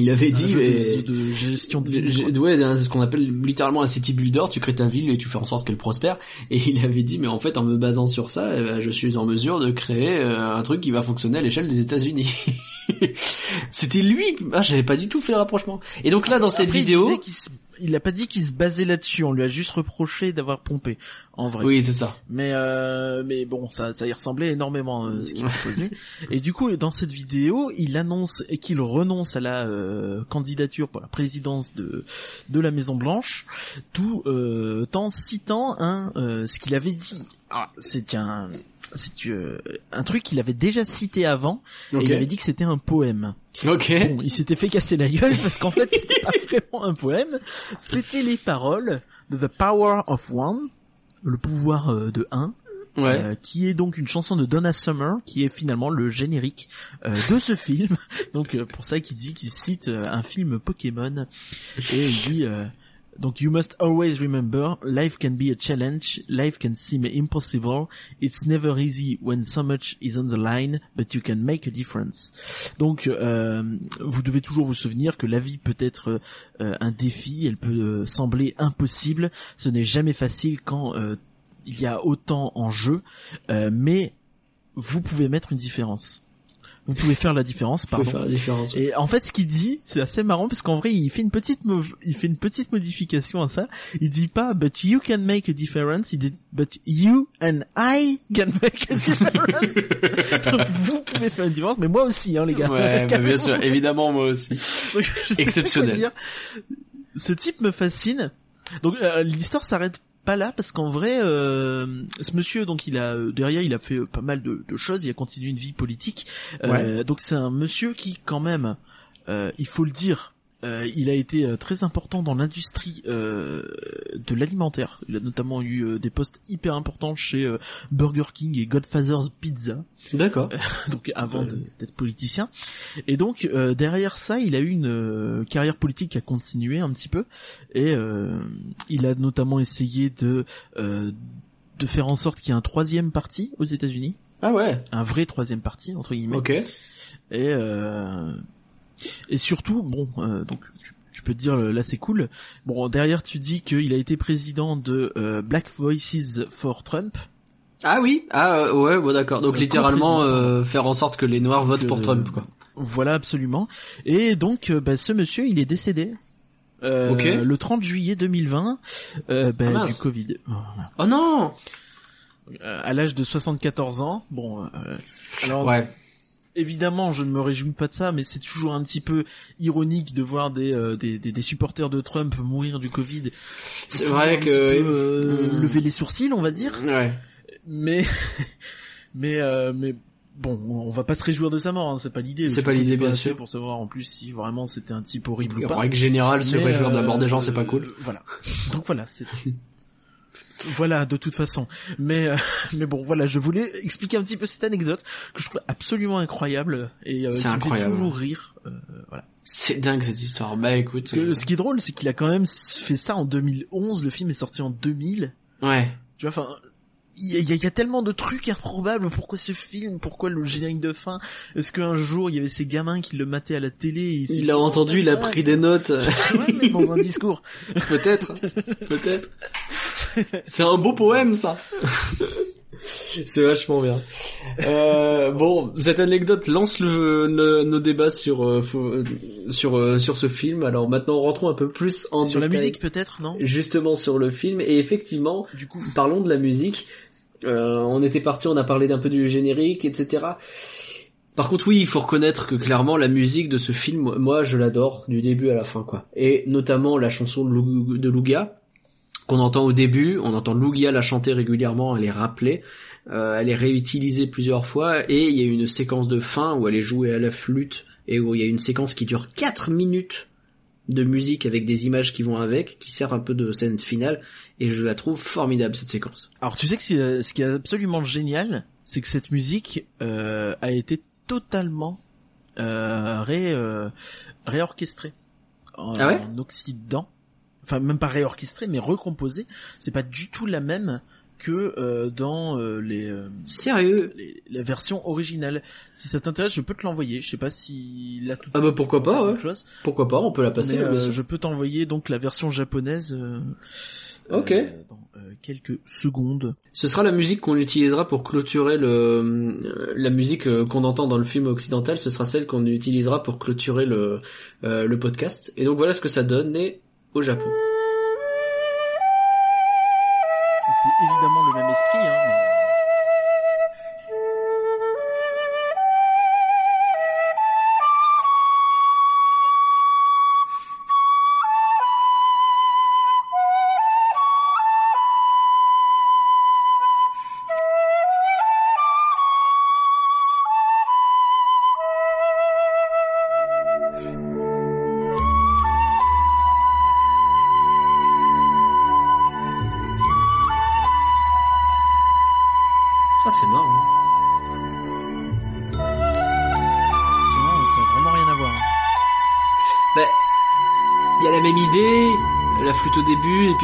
Il avait Un dit... jeu mais- de, de gestion de ville, ouais, c'est ce qu'on appelle littéralement un city builder. Tu crées ta ville et tu fais en sorte qu'elle prospère. Et il avait dit, mais en fait, en me basant sur ça, eh ben, je suis en mesure de créer euh, un truc qui va fonctionner à l'échelle des États-Unis. [LAUGHS] C'était lui. Ah, j'avais pas du tout fait le rapprochement. Et donc là, dans cette Après, il vidéo, se- il a pas dit qu'il se basait là-dessus. On lui a juste reproché d'avoir pompé, en vrai. oui, c'est ça. Mais euh, mais bon, ça ça y ressemblait énormément euh, ce qu'il proposait. [LAUGHS] Et du coup, dans cette vidéo, il annonce qu'il renonce à la euh, candidature pour la présidence de de la Maison Blanche, tout euh, en citant un ce qu'il avait dit. Ah, c'est un euh, un truc qu'il avait déjà cité avant. Ok. Et il avait dit que c'était un poème. Ok. Bon, il s'était fait casser la gueule parce qu'en fait, [LAUGHS] c'était pas vraiment un poème. C'était les paroles de The Power of One, le pouvoir euh, de un, Ouais. euh, qui est donc une chanson de Donna Summer, qui est finalement le générique euh, de ce film. [LAUGHS] Donc euh, pour ça qu'il dit qu'il cite un film Pokémon et il dit euh, donc you must always remember life can be a challenge, life can seem impossible, it's never easy when so much is on the line, but you can make a difference. Donc euh, vous devez toujours vous souvenir que la vie peut être euh, un défi, elle peut euh, sembler impossible, ce n'est jamais facile quand euh, il y a autant en jeu, mais vous pouvez mettre une différence. Vous pouvez faire la différence, pardon. faire la différence. Et en fait, ce qu'il dit, c'est assez marrant parce qu'en vrai, il fait une petite, il fait une petite modification à ça. Il dit pas "but you can make a difference", il dit "but you and I can make a difference". [LAUGHS] Donc, vous pouvez faire une différence, mais moi aussi, hein, les gars. Ouais, bah, bien sûr, évidemment moi aussi. [LAUGHS] Donc, Exceptionnel. Ce type me fascine. Donc euh, l'histoire s'arrête pas là parce qu'en vrai, euh, ce monsieur, donc il a euh, derrière, il a fait euh, pas mal de, de choses. Il a continué une vie politique. Donc c'est un monsieur qui, quand même, il faut le dire. Euh, il a été euh, très important dans l'industrie euh, de l'alimentaire. Il a notamment eu euh, des postes hyper importants chez euh, Burger King et Godfather's Pizza. D'accord. [LAUGHS] donc avant d'être politicien. Et donc euh, derrière ça, il a eu une carrière politique qui a continué un petit peu, et euh, il a notamment essayé de euh, de faire en sorte qu'il y ait un troisième parti aux États-Unis, Ah ouais. un vrai troisième parti entre guillemets. Ok. Et euh, et surtout, bon, euh, donc tu, tu peux te dire là c'est cool. Bon derrière tu dis qu'il a été président de euh, Black Voices for Trump. Ah oui. Ah euh, ouais. Bon d'accord. Donc Le littéralement euh, faire en sorte que les Noirs votent pour Trump quoi. Voilà absolument. Et donc euh, bah, ce monsieur il est décédé. euh. Le 30 juillet 2020 euh, bah, Ah, du Covid. Voilà. Oh non. Euh, à l'âge de 74 ans. Bon, euh, alors Ouais. Évidemment je ne me réjouis pas de ça, mais c'est toujours un petit peu ironique de voir des, euh, des, des, des supporters de Trump mourir du Covid. C'est vrai que- peu, euh, Hmm. lever les sourcils, on va dire. Ouais. Mais [LAUGHS] mais euh, mais bon, on va pas se réjouir de sa mort, hein, c'est pas l'idée. C'est pas l'idée, bien sûr. pour savoir en plus si vraiment c'était un type horrible ou En pas. règle générale, se réjouir de la mort des gens, c'est pas cool. Voilà. Donc voilà, c'est [LAUGHS] voilà de toute façon. Mais euh, [LAUGHS] mais bon, voilà, je voulais expliquer un petit peu cette anecdote que je trouve absolument incroyable et euh, qui me fait toujours rire. Euh, voilà. C'est dingue cette histoire. Bah écoute. Que ce qui est drôle, c'est qu'il a quand même fait ça en 2011. Le film est sorti en 2000. Ouais. Tu vois, enfin, il y, a- y y tellement de trucs improbables. Pourquoi ce film? Pourquoi le générique de fin? Est-ce qu'un jour il y avait ces gamins qui le mataient à la télé et Il l'a entendu, il a pris des notes. ouais, mais dans un discours. [LAUGHS] Peut-être, [LAUGHS] peut-être. [LAUGHS] C'est un beau poème, ça. [LAUGHS] C'est vachement bien. Euh, bon, cette anecdote lance le, le- nos débats sur euh, sur euh, sur ce film. Alors maintenant, rentrons un peu plus en Sur la musique peut-être, non? Justement sur le film. Et effectivement, Du coup, parlons de la musique. Euh, on était parti, on a parlé d'un peu du générique, etc. Par contre, oui, il faut reconnaître que clairement la musique de ce film, moi, je l'adore du début à la fin, quoi. Et notamment la chanson de, Lugia qu'on entend au début, on entend Lugia la chanter régulièrement, elle est rappelée, euh, elle est réutilisée plusieurs fois, et il y a une séquence de fin où elle est jouée à la flûte et où il y a une séquence qui dure 4 minutes de musique avec des images qui vont avec, qui sert un peu de scène finale, et je la trouve formidable cette séquence. alors tu sais que ce qui est absolument génial, c'est que cette musique euh, a été totalement euh, ré, réorchestrée en, Ah ouais? En Occident. Enfin, même pas réorchestrée, mais recomposée. C'est pas du tout la même que euh, dans euh, les, euh, Sérieux? les- la version originale. Si ça t'intéresse, je peux te l'envoyer. Je sais pas si là tout Ah bah pourquoi pas, ouais. chose. Pourquoi pas, on peut la passer. Mais, là, bien euh, je peux t'envoyer donc la version japonaise. euh, Ok. euh, dans euh, quelques secondes. Ce sera la musique qu'on utilisera pour clôturer le la musique qu'on entend dans le film occidental. Ce sera celle qu'on utilisera pour clôturer le le podcast. Et donc voilà ce que ça donne et au Japon. C'est évidemment le même esprit. Hein, mais...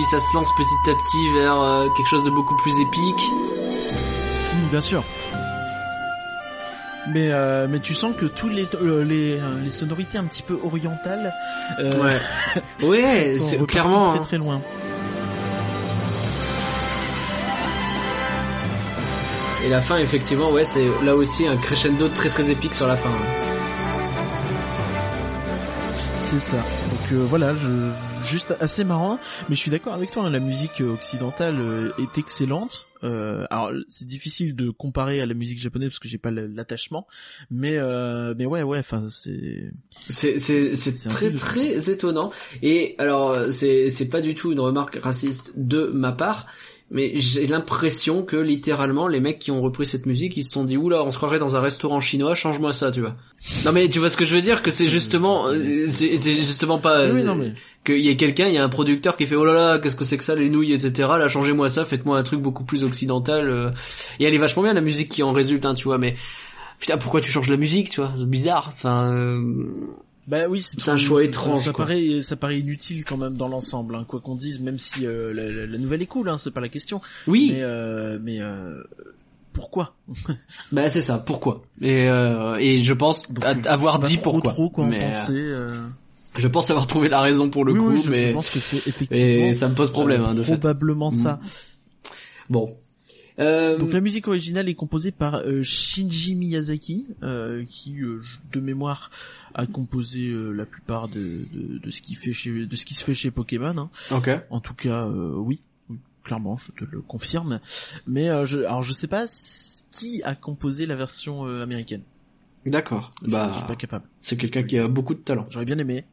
puis ça se lance petit à petit vers euh, quelque chose de beaucoup plus épique. Bien sûr. Mais euh, mais tu sens que tous les euh, les, euh, les sonorités un petit peu orientales Ouais. [LAUGHS] Ouais, sont clairement. très hein. très loin. Et la fin effectivement, ouais, c'est là aussi un crescendo très très épique sur la fin. hein. C'est ça. Donc voilà, je, juste assez marrant. Mais je suis d'accord avec toi. hein, la musique euh, occidentale euh, est excellente. Euh, alors c'est difficile de comparer à la musique japonaise parce que j'ai pas l'attachement, mais euh, mais ouais ouais, enfin c'est C'est c'est très très étonnant et alors euh, c'est c'est pas du tout une remarque raciste de ma part mais j'ai l'impression que littéralement les mecs qui ont repris cette musique ils se sont dit oula on se croirait dans un restaurant chinois change-moi ça tu vois. Non mais tu vois ce que je veux dire que c'est justement euh, c'est justement pas Oui, euh, non, mais- qu'il y a quelqu'un il y a un producteur qui fait oh là là qu'est-ce que c'est que ça les nouilles etc là changez-moi ça faites-moi un truc beaucoup plus occidental euh. et elle est vachement bien la musique qui en résulte hein tu vois mais putain pourquoi tu changes la musique tu vois c'est bizarre enfin euh, Bah oui, C'est un choix étrange, Ça quoi. paraît, ça paraît inutile quand même dans l'ensemble, hein, quoi qu'on dise, même si euh, la, la- la nouvelle est cool, hein, c'est pas la question. oui Mais euh, mais euh, pourquoi? [LAUGHS] Bah c'est ça, pourquoi? Et, euh, et je pense Donc, avoir dit trop, pourquoi. Trop quoi en mais, penser. je pense avoir trouvé la raison pour le oui, coup, oui, je, mais je pense que c'est effectivement. et ça me pose problème hein, de fait. probablement ça. Bon. Euh, Donc la musique originale est composée par euh, Shinji Miyazaki, euh, qui de mémoire a composé la plupart de, de, de ce qui fait chez de ce qui se fait chez Pokémon. hein. En tout cas, oui, clairement, je te le confirme. Mais je, alors je sais pas qui a composé la version américaine. D'accord. Je- Bah je suis pas capable. c'est quelqu'un qui a beaucoup de talent. J'aurais bien aimé.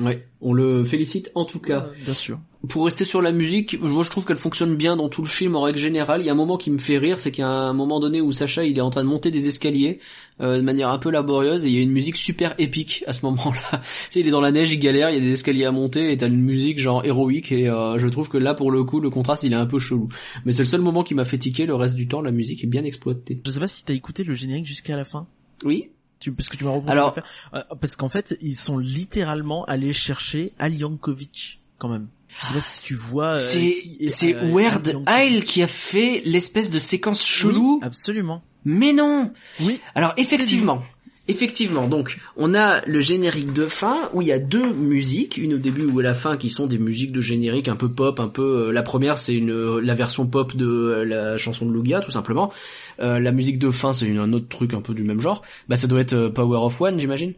Ouais. On le félicite en tout cas. Euh, bien sûr. Pour rester sur la musique, moi je trouve qu'elle fonctionne bien dans tout le film en règle générale. Il y a un moment qui me fait rire, c'est qu'il y a un moment donné où Sacha il est en train de monter des escaliers euh, de manière un peu laborieuse et il y a une musique super épique à ce moment-là. [LAUGHS] tu sais, il est dans la neige, il galère, il y a des escaliers à monter et t'as une musique genre héroïque et euh, je trouve que là pour le coup le contraste il est un peu chelou. Mais c'est le seul moment qui m'a fait tiquer. Le reste du temps la musique est bien exploitée. Je sais pas si t'as écouté le générique jusqu'à la fin. Oui. Tu, parce que tu m'as reproché Alors- de le faire. Euh, parce qu'en fait, ils sont littéralement allés chercher Al Yankovic, quand même. Je sais pas si tu vois. euh, c'est c'est euh, Weird. Al qui a fait l'espèce de séquence chelou. Oui, absolument. Mais non. Oui. Alors effectivement, effectivement, donc on a le générique de fin où il y a deux musiques, une au début ou à la fin qui sont des musiques de générique un peu pop, un peu. euh, la première c'est une la version pop de euh, la chanson de Lugia tout simplement. Euh, la musique de fin c'est un autre truc un peu du même genre. Bah ça doit être euh, Power of One j'imagine.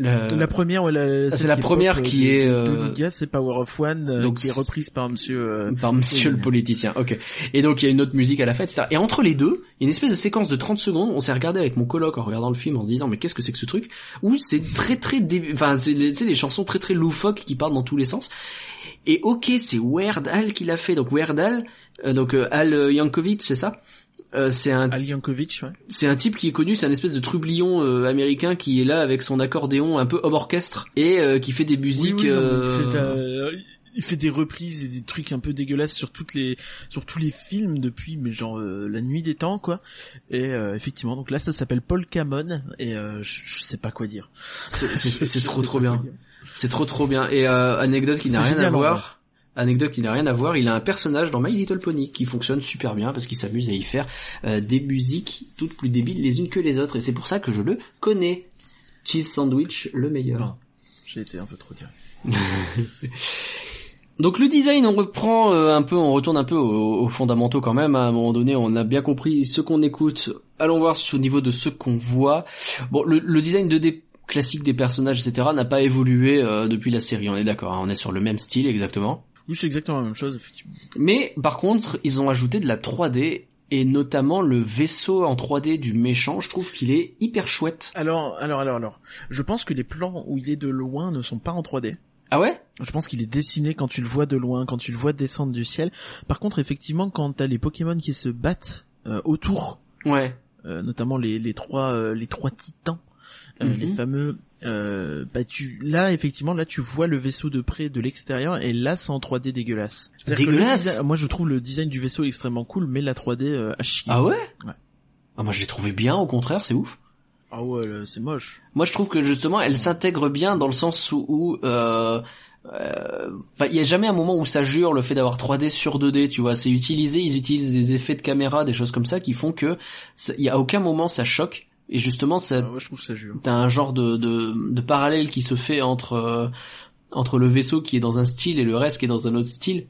Euh, le- La première, ouais, la, c'est la qui première qui de- est, euh, c'est Power of One, euh, donc qui est reprise par Monsieur. euh, [LAUGHS] par monsieur le politicien, ok. Et donc il y a une autre musique à la fête, etc. Et entre les deux, il y a une espèce de séquence de 30 secondes, on s'est regardé avec mon coloc en regardant le film en se disant mais qu'est-ce que c'est que ce truc? Où c'est très très... dé- Enfin c'est des chansons très très loufoques qui partent dans tous les sens. Et ok c'est Weird Al qui l'a fait, donc Weird Al, euh, donc euh, Al euh, Yankovic c'est ça? Euh, c'est un ouais. c'est un type qui est connu, c'est un espèce de trublion euh, américain qui est là avec son accordéon un peu homme orchestre et euh, qui fait des musiques. Oui, oui, non, mais il, fait, il fait des reprises et des trucs un peu dégueulasses sur toutes les, sur tous les films depuis, mais genre la nuit des temps, quoi. Et effectivement, donc là, ça s'appelle Paul Camon et je, je sais pas quoi dire. c'est- [LAUGHS] trop trop bien. C'est trop trop bien. Et anecdote qui n'a rien à voir. Anecdote qui n'a rien à voir, il a un personnage dans My Little Pony qui fonctionne super bien parce qu'il s'amuse à y faire euh, des musiques toutes plus débiles les unes que les autres et c'est pour ça que je le connais. Cheese Sandwich, le meilleur. Non. J'ai été un peu trop direct. [LAUGHS] Donc le design, on reprend euh, un peu, on retourne un peu aux, aux fondamentaux quand même. À un moment donné, on a bien compris ce qu'on écoute. Allons voir au niveau de ce qu'on voit. Bon, le, le design 2D classique des personnages, etc., n'a pas évolué euh, depuis la série. On est d'accord, hein, on est sur le même style exactement. Oui, c'est exactement la même chose, effectivement. Mais par contre, ils ont ajouté de la 3D et notamment le vaisseau en 3D du méchant. Je trouve qu'il est hyper chouette. Alors, alors, alors, alors. Je pense que les plans où il est de loin ne sont pas en 3D. Ah ouais? Je pense qu'il est dessiné quand tu le vois de loin, quand tu le vois descendre du ciel. Par contre, effectivement, quand t'as les Pokémon qui se battent euh, autour, Ouais. euh, notamment les, les trois euh, les trois titans, euh, Mhm. les fameux, euh, bah tu là effectivement là tu vois le vaisseau de près de l'extérieur et là c'est en 3D dégueulasse. Dégueulasse design- Moi je trouve le design du vaisseau extrêmement cool, mais la 3D euh, à chier. Ah ouais? Ouais. Ah moi je l'ai trouvé bien, au contraire, c'est ouf. Ah ouais, c'est moche. Moi, je trouve que justement, elle s'intègre bien dans le sens où, où, euh, euh, enfin, il y a jamais un moment où ça jure le fait d'avoir 3D sur 2D, tu vois. C'est utilisé, ils utilisent des effets de caméra, des choses comme ça, qui font que il y a aucun moment ça choque. Et justement, ça, Ah ouais, je trouve ça t'as un genre de, de, de parallèle qui se fait entre euh, entre le vaisseau qui est dans un style et le reste qui est dans un autre style.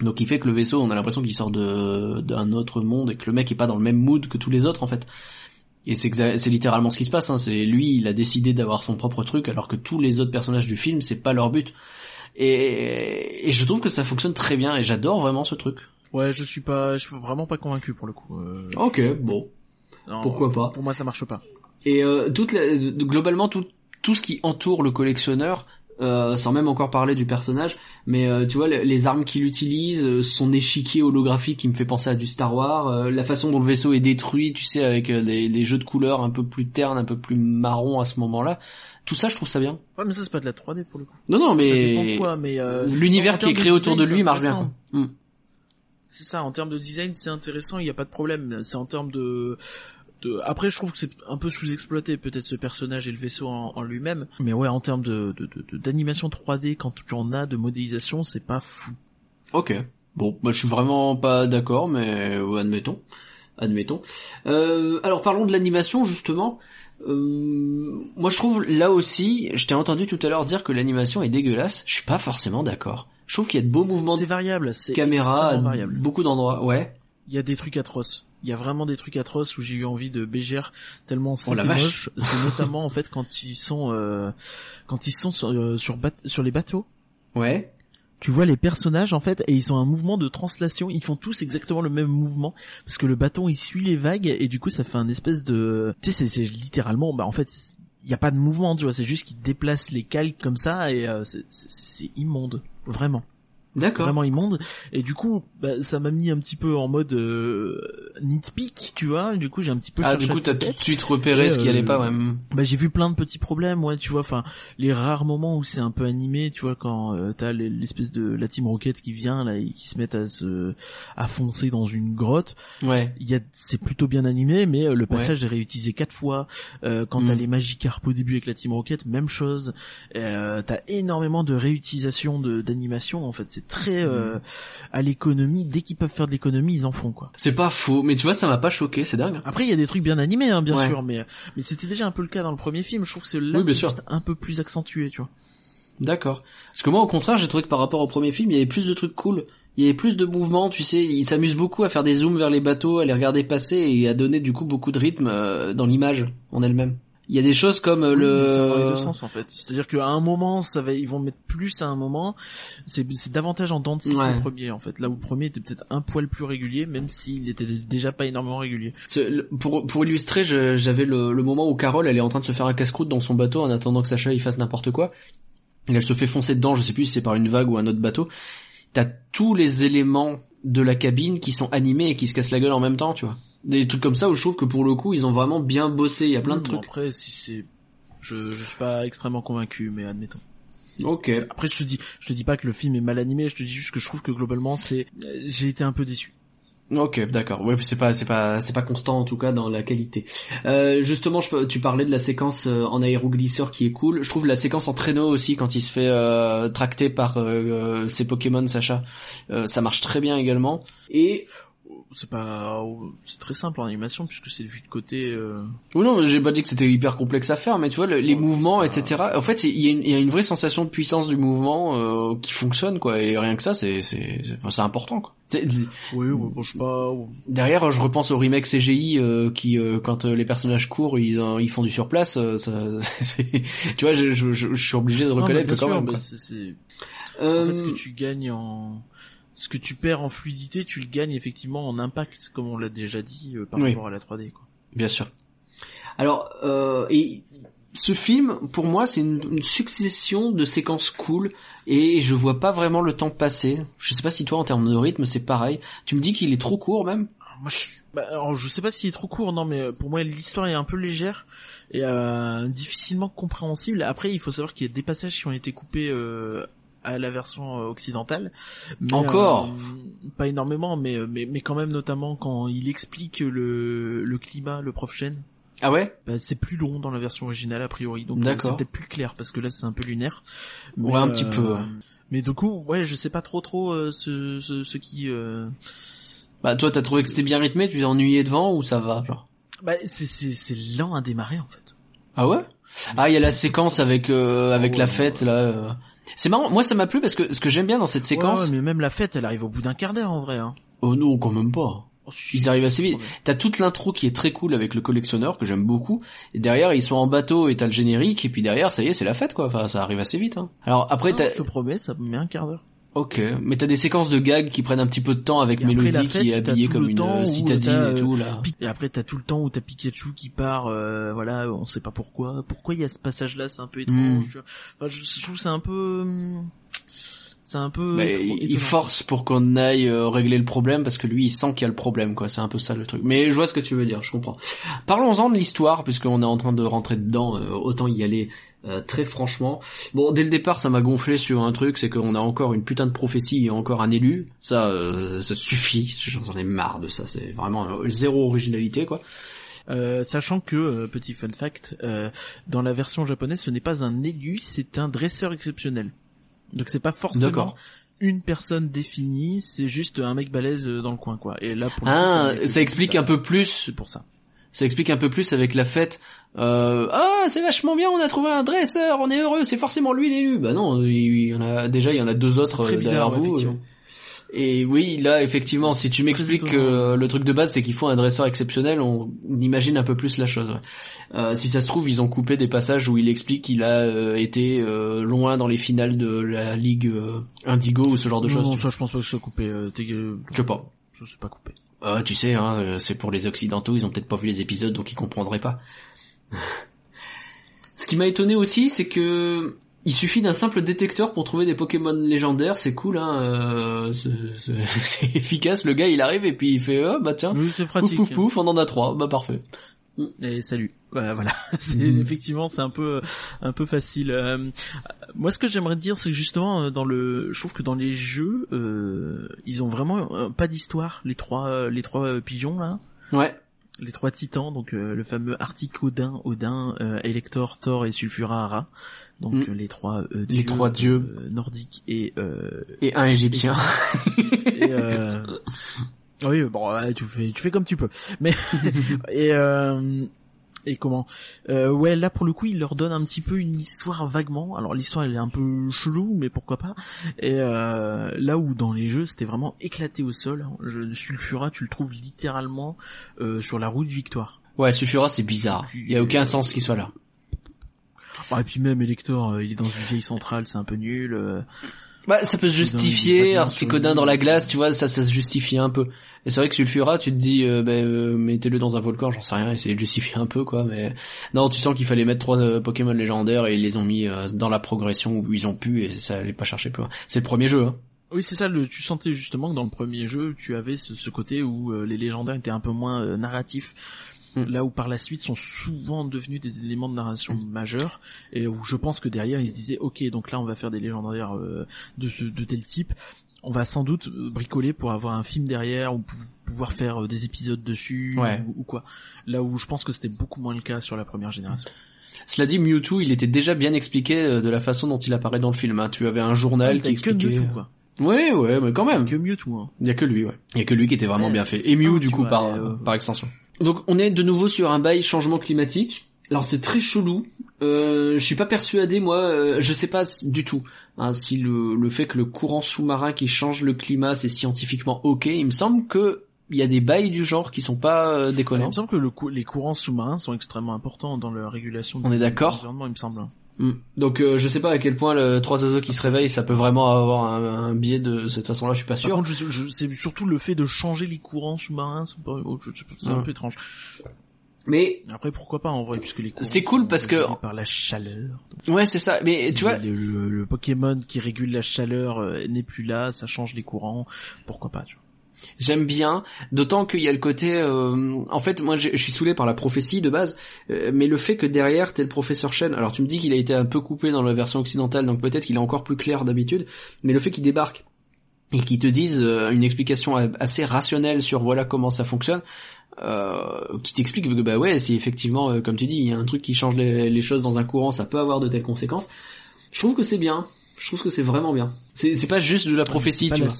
Donc, il fait que le vaisseau, on a l'impression qu'il sort de d'un autre monde et que le mec est pas dans le même mood que tous les autres en fait. Et c'est littéralement ce qui se passe. Hein. C'est lui, il a décidé d'avoir son propre truc, alors que tous les autres personnages du film, c'est pas leur but. Et, et je trouve que ça fonctionne très bien, et j'adore vraiment ce truc. Ouais, je suis pas, je suis vraiment pas convaincu pour le coup. euh, Ok, bon. Non, pourquoi pas. Pour moi, ça marche pas. Et euh, toute la- globalement tout tout ce qui entoure le collectionneur, euh, sans même encore parler du personnage, mais euh, tu vois les, les armes qu'il utilise, euh, son échiquier holographique qui me fait penser à du Star Wars, euh, la façon dont le vaisseau est détruit, tu sais avec euh, des, des jeux de couleurs un peu plus ternes, un peu plus marron à ce moment-là. Tout ça, je trouve ça bien. Ouais, mais ça c'est pas de la 3D pour le coup. Non, non, mais quoi, mais euh, l'univers qui est créé autour de lui marche bien. Quoi. Hmm. C'est ça, en termes de design, c'est intéressant, il n'y a pas de problème. C'est en termes de, de... Après, je trouve que c'est un peu sous-exploité, peut-être ce personnage et le vaisseau en, en lui-même. Mais ouais, en termes de, d'animation 3D, quand tu en as de modélisation, c'est pas fou. Ok. Bon, bah, je suis vraiment pas d'accord, mais admettons. Admettons. Euh, alors parlons de l'animation justement. Euh, moi je trouve là aussi, je t'ai entendu tout à l'heure dire que l'animation est dégueulasse. Je suis pas forcément d'accord. Je trouve qu'il y a de beaux mouvements C'est variable, c'est caméra, variable. beaucoup d'endroits. Ouais. Il y a des trucs atroces. Il y a vraiment des trucs atroces où j'ai eu envie de bégère tellement Oh la c'était vache. moche. C'est notamment en fait quand ils sont euh, quand ils sont sur, euh, sur, les bateaux. Ouais. Tu vois les personnages en fait et ils ont un mouvement de translation. Ils font tous exactement le même mouvement parce que le bâton il suit les vagues et du coup ça fait un espèce de. Tu sais c'est c'est littéralement bah en fait il y a pas de mouvement tu vois c'est juste qu'ils déplacent les calques comme ça et euh, c'est- c'est c'est immonde vraiment. D'accord. vraiment immonde et du coup bah, ça m'a mis un petit peu en mode euh, nitpick tu vois du coup j'ai un petit peu Ah du coup t'as tout de suite repéré Et, ce qui allait euh, pas. Hmm. bah j'ai vu plein de petits problèmes ouais tu vois enfin les rares moments où c'est un peu animé tu vois quand euh, t'as les- l'espèce de la team rocket qui vient là et qui se met à se à foncer dans une grotte Ouais. il y a c'est plutôt bien animé mais euh, le passage est réutilisé quatre fois euh, quand t'as Mm. les Magikarp au début avec la team rocket même chose euh, t'as énormément de réutilisation de d'animation en fait c'est très euh, à l'économie dès qu'ils peuvent faire de l'économie ils en font quoi C'est pas faux, mais tu vois ça m'a pas choqué, c'est dingue. après il y a des trucs bien animés hein, bien Ouais. sûr mais mais c'était déjà un peu le cas dans le premier film je trouve que c'est là Oui, c'est juste un peu plus accentué tu vois D'accord. Parce que moi, au contraire, j'ai trouvé que par rapport au premier film, il y avait plus de trucs cool. Il y avait plus de mouvements, tu sais. Ils s'amusent beaucoup à faire des zooms vers les bateaux, à les regarder passer et à donner du coup beaucoup de rythme euh, dans l'image en elle-même. Il y a des choses comme euh, Oui, mais ça va dans les le. deux sens en fait. C'est-à-dire qu'à un moment, ça va, ils vont mettre plus à un moment. C'est, c'est davantage en dents de scie que Ouais. le premier en fait. Là où le premier était peut-être un poil plus régulier, même s'il était déjà pas énormément régulier. Le- Pour, pour illustrer, je- j'avais le, le moment où Carole, elle est en train de se faire un casse-croûte dans son bateau en attendant que Sacha il fasse n'importe quoi. Et elle se fait foncer dedans, je sais plus si c'est par une vague ou un autre bateau. T'as tous les éléments de la cabine qui sont animés et qui se cassent la gueule en même temps, tu vois. Des trucs comme ça où je trouve que pour le coup, ils ont vraiment bien bossé. Il y a plein de bon, trucs. Après, si c'est, je, je suis pas extrêmement convaincu, mais admettons. Ok. Après, je te dis, je te dis pas que le film est mal animé. Je te dis juste que je trouve que globalement, c'est, j'ai été un peu déçu. Ok, d'accord. Ouais, c'est pas, c'est pas, c'est pas constant en tout cas dans la qualité. Euh, justement, je, tu parlais de la séquence euh, en aéroglisseur qui est cool. Je trouve la séquence en traîneau aussi quand il se fait euh, tracter par euh, ses Pokémon, Sacha, ça marche très bien également. Et C'est pas, c'est très simple en animation puisque c'est vu de côté. euh, ou non, j'ai pas dit que c'était hyper complexe à faire, mais tu vois le- les Ouais, mouvements, pas- etc. En fait, il y, a une- il y a une vraie sensation de puissance du mouvement euh, qui fonctionne, quoi. Et rien que ça, c'est, c'est, c'est, important, quoi. Oui, bon, je sais pas. Derrière, je repense au remake CGI euh, qui, euh, quand euh, les personnages courent, ils, ils font du surplace. euh, ça, [LAUGHS] tu vois, je, je, je, je suis obligé de reconnaître que quand sûr, même. En fait, ce que tu gagnes en, ce que tu perds en fluidité, tu le gagnes effectivement en impact, comme on l'a déjà dit euh, par Oui. rapport à la 3D. Quoi. Bien sûr. Alors, euh, et ce film, pour moi, c'est une, une succession de séquences cool et je vois pas vraiment le temps passer. Je sais pas si toi, en termes de rythme, c'est pareil. Tu me dis qu'il est trop court même? Moi, je, bah, alors, je sais pas s'il est trop court, non, mais euh, pour moi, l'histoire est un peu légère et euh, difficilement compréhensible. Après, il faut savoir qu'il y a des passages qui ont été coupés euh, à la version euh, occidentale. Mais, Encore euh, Pas énormément, mais, euh, mais mais quand même, notamment quand il explique le le climat, le prof Chen. Ah ouais? Bah, c'est plus long dans la version originale a priori, donc euh, c'est peut-être plus clair parce que là c'est un peu lunaire. Ouais, un petit peu, ouais. Mais du coup, ouais, je sais pas trop trop ce, ce ce qui. Bah toi, t'as trouvé que c'était bien rythmé, tu t'es ennuyé devant ou ça va genre? Bah c'est c'est c'est lent à démarrer en fait. Ah ouais? Ah, il y a la séquence avec euh, avec la fête ouais. là. C'est marrant. Moi, ça m'a plu parce que ce que j'aime bien dans cette séquence. Ouais, ouais, mais même la fête, elle arrive au bout d'un quart d'heure en vrai. Hein. Oh non, quand même pas. Oh, Ils arrivent assez vite. T'as toute l'intro qui est très cool avec le collectionneur que j'aime beaucoup. Et derrière, ils sont en bateau et t'as le générique. Et puis derrière, ça y est, c'est la fête quoi. Enfin, ça arrive assez vite. Hein. Alors après, Non, t'as. je te promets, ça me met un quart d'heure. Ok, mais t'as des séquences de gags qui prennent un petit peu de temps avec Et après, Mélodie fête, qui est habillée comme une euh, citadine et tout euh, là. Et après, t'as tout le temps où t'as Pikachu qui part, euh, voilà, on sait pas pourquoi. Pourquoi il y a ce passage-là, c'est un peu étrange. Hmm. Enfin, je, je trouve c'est un peu, hum, c'est un peu. Bah, il force pour qu'on aille euh, régler le problème parce que lui il sent qu'il y a le problème quoi, c'est un peu ça le truc. Mais je vois ce que tu veux dire, je comprends. Parlons-en de l'histoire puisqu'on est en train de rentrer dedans, euh, autant y aller euh, très franchement. Bon, dès le départ ça m'a gonflé sur un truc, c'est qu'on a encore une putain de prophétie et encore un élu, ça euh, ça suffit, j'en ai marre de ça, c'est vraiment euh, zéro originalité quoi. Euh, sachant que euh, petit fun fact, euh, dans la version japonaise, ce n'est pas un élu, c'est un dresseur exceptionnel. Donc c'est pas forcément une personne définie, c'est juste un mec balèze dans le coin quoi. Et là pour coup, Ah, ça que- explique un peu plus C'est pour ça. Ça explique un peu plus avec la fête. Euh, ah, c'est vachement bien, on a trouvé un dresseur, on est heureux, c'est forcément lui l'élu. Bah non, il y en a déjà, il y en a deux autres très euh, bizarre, derrière vous. effectivement. Et oui, là, effectivement, si tu m'expliques que euh, le truc de base, c'est qu'il faut un dresseur exceptionnel, on imagine un peu plus la chose. ouais. Euh, si ça se trouve, ils ont coupé des passages où il explique qu'il a euh, été euh, loin dans les finales de la Ligue euh, Indigo ou ce genre de non, choses. non, tu- ça je pense pas que ce soit coupé. Euh, euh, Je sais pas. Ça c'est pas coupé. Euh, tu sais, hein, euh, c'est pour les occidentaux, ils ont peut-être pas vu les épisodes, donc ils comprendraient pas. [LAUGHS] Ce qui m'a étonné aussi, c'est que il suffit d'un simple détecteur pour trouver des Pokémon légendaires, c'est cool, hein, euh, [LAUGHS] c'est efficace. Le gars, il arrive et puis il fait, oh, bah tiens, Oui, pouf pouf pouf, on en a trois, bah parfait. Et salut. Ouais, voilà. [LAUGHS] C'est Mhm. effectivement c'est un peu un peu facile. Euh, moi, ce que j'aimerais dire, c'est que justement euh, dans le, je trouve que dans les jeux, euh, ils ont vraiment euh, pas d'histoire. Les trois euh, les trois euh, pigeons là, Ouais. les trois titans, donc euh, le fameux Arctic Odin, Odin, euh, Elector, Thor et Sulfura Hara. Donc Mm. euh, les trois euh, Les trois dieux. euh, nordiques et euh, Et un égyptien. [LAUGHS] et euh... [LAUGHS] oui bon tu fais tu fais comme tu peux mais et euh... et comment. Euh, ouais là pour le coup il leur donne un petit peu une histoire vaguement. Alors l'histoire elle est un peu chelou mais pourquoi pas. Et euh, là où dans les jeux c'était vraiment éclaté au sol. Je Sulfura tu le trouves littéralement euh, sur la route victoire. Ouais, Sulfura, c'est bizarre. Il y a aucun sens qu'il soit là. ah, et puis même Elector euh, il est dans une vieille centrale c'est un peu nul euh, Bah, ça peut se justifier, Articodin dans la glace, tu vois, ça, ça se justifie un peu. Et c'est vrai que Sulfura, tu te dis, euh, ben, euh, mettez-le dans un volcan, j'en sais rien, essayez de justifier un peu, quoi, mais non, tu sens qu'il fallait mettre trois euh, Pokémon légendaires et ils les ont mis euh, dans la progression où ils ont pu et ça allait pas chercher plus loin. C'est le premier jeu, hein. Oui, c'est ça. Le, tu sentais justement que dans le premier jeu, tu avais ce, ce côté où les légendaires étaient un peu moins narratifs. Mm. Là où par la suite sont souvent devenus des éléments de narration majeurs et où je pense que derrière ils se disaient ok donc là on va faire des légendaires euh, de ce de tel type on va sans doute euh, bricoler pour avoir un film derrière ou pou- pouvoir faire euh, des épisodes dessus Ouais. ou, ou quoi là où je pense que c'était beaucoup moins le cas sur la première génération Cela dit, Mewtwo, il était déjà bien expliqué de la façon dont il apparaît dans le film. hein. Tu avais un journal qui T'avais que expliquait. Mewtwo quoi Oui, ouais, mais quand même. que Mewtwo hein. Il y a que lui, ouais. Il y a que lui qui était vraiment Ouais, bien fait. Et Mew, du coup, par, euh, par extension. Donc, on est de nouveau sur un bail changement climatique. Alors, c'est très chelou. Euh, je suis pas persuadé, moi, euh, je sais pas du tout. hein, si le, le fait que le courant sous-marin qui change le climat, c'est scientifiquement ok. Il me semble que il y a des bails du genre qui sont pas euh, il déconnants. me semble que le cou- les courants sous-marins sont extrêmement importants dans la régulation On du- est d'accord il me semble. Donc, euh, je sais pas à quel point le trois oiseaux qui se réveillent, ça peut vraiment avoir un, un biais de cette façon-là. Je suis pas Par sûr. contre, je, je- c'est surtout le fait de changer les courants sous-marins, c'est oh, un Ouais. peu étrange. Mais Après, pourquoi pas en vrai, puisque les courants C'est cool sont parce que- par la chaleur. Donc, ouais, c'est ça. Mais tu vois, le, le- le Pokémon qui régule la chaleur euh, n'est plus là, ça change les courants, pourquoi pas tu vois. J'aime bien, d'autant qu'il y a le côté... euh, en fait, moi, je suis saoulé par la prophétie de base, euh, mais le fait que derrière, t'es le professeur Chen... Alors, tu me dis qu'il a été un peu coupé dans la version occidentale, donc peut-être qu'il est encore plus clair d'habitude, mais le fait qu'il débarque et qu'il te dise euh, une explication assez rationnelle sur voilà comment ça fonctionne, euh, qui t'explique que bah ouais, si effectivement, euh, comme tu dis, il y a un truc qui change les, les choses dans un courant, ça peut avoir de telles conséquences. Je trouve que c'est bien. Je trouve que c'est vraiment bien. C'est pas juste de la prophétie, tu vois.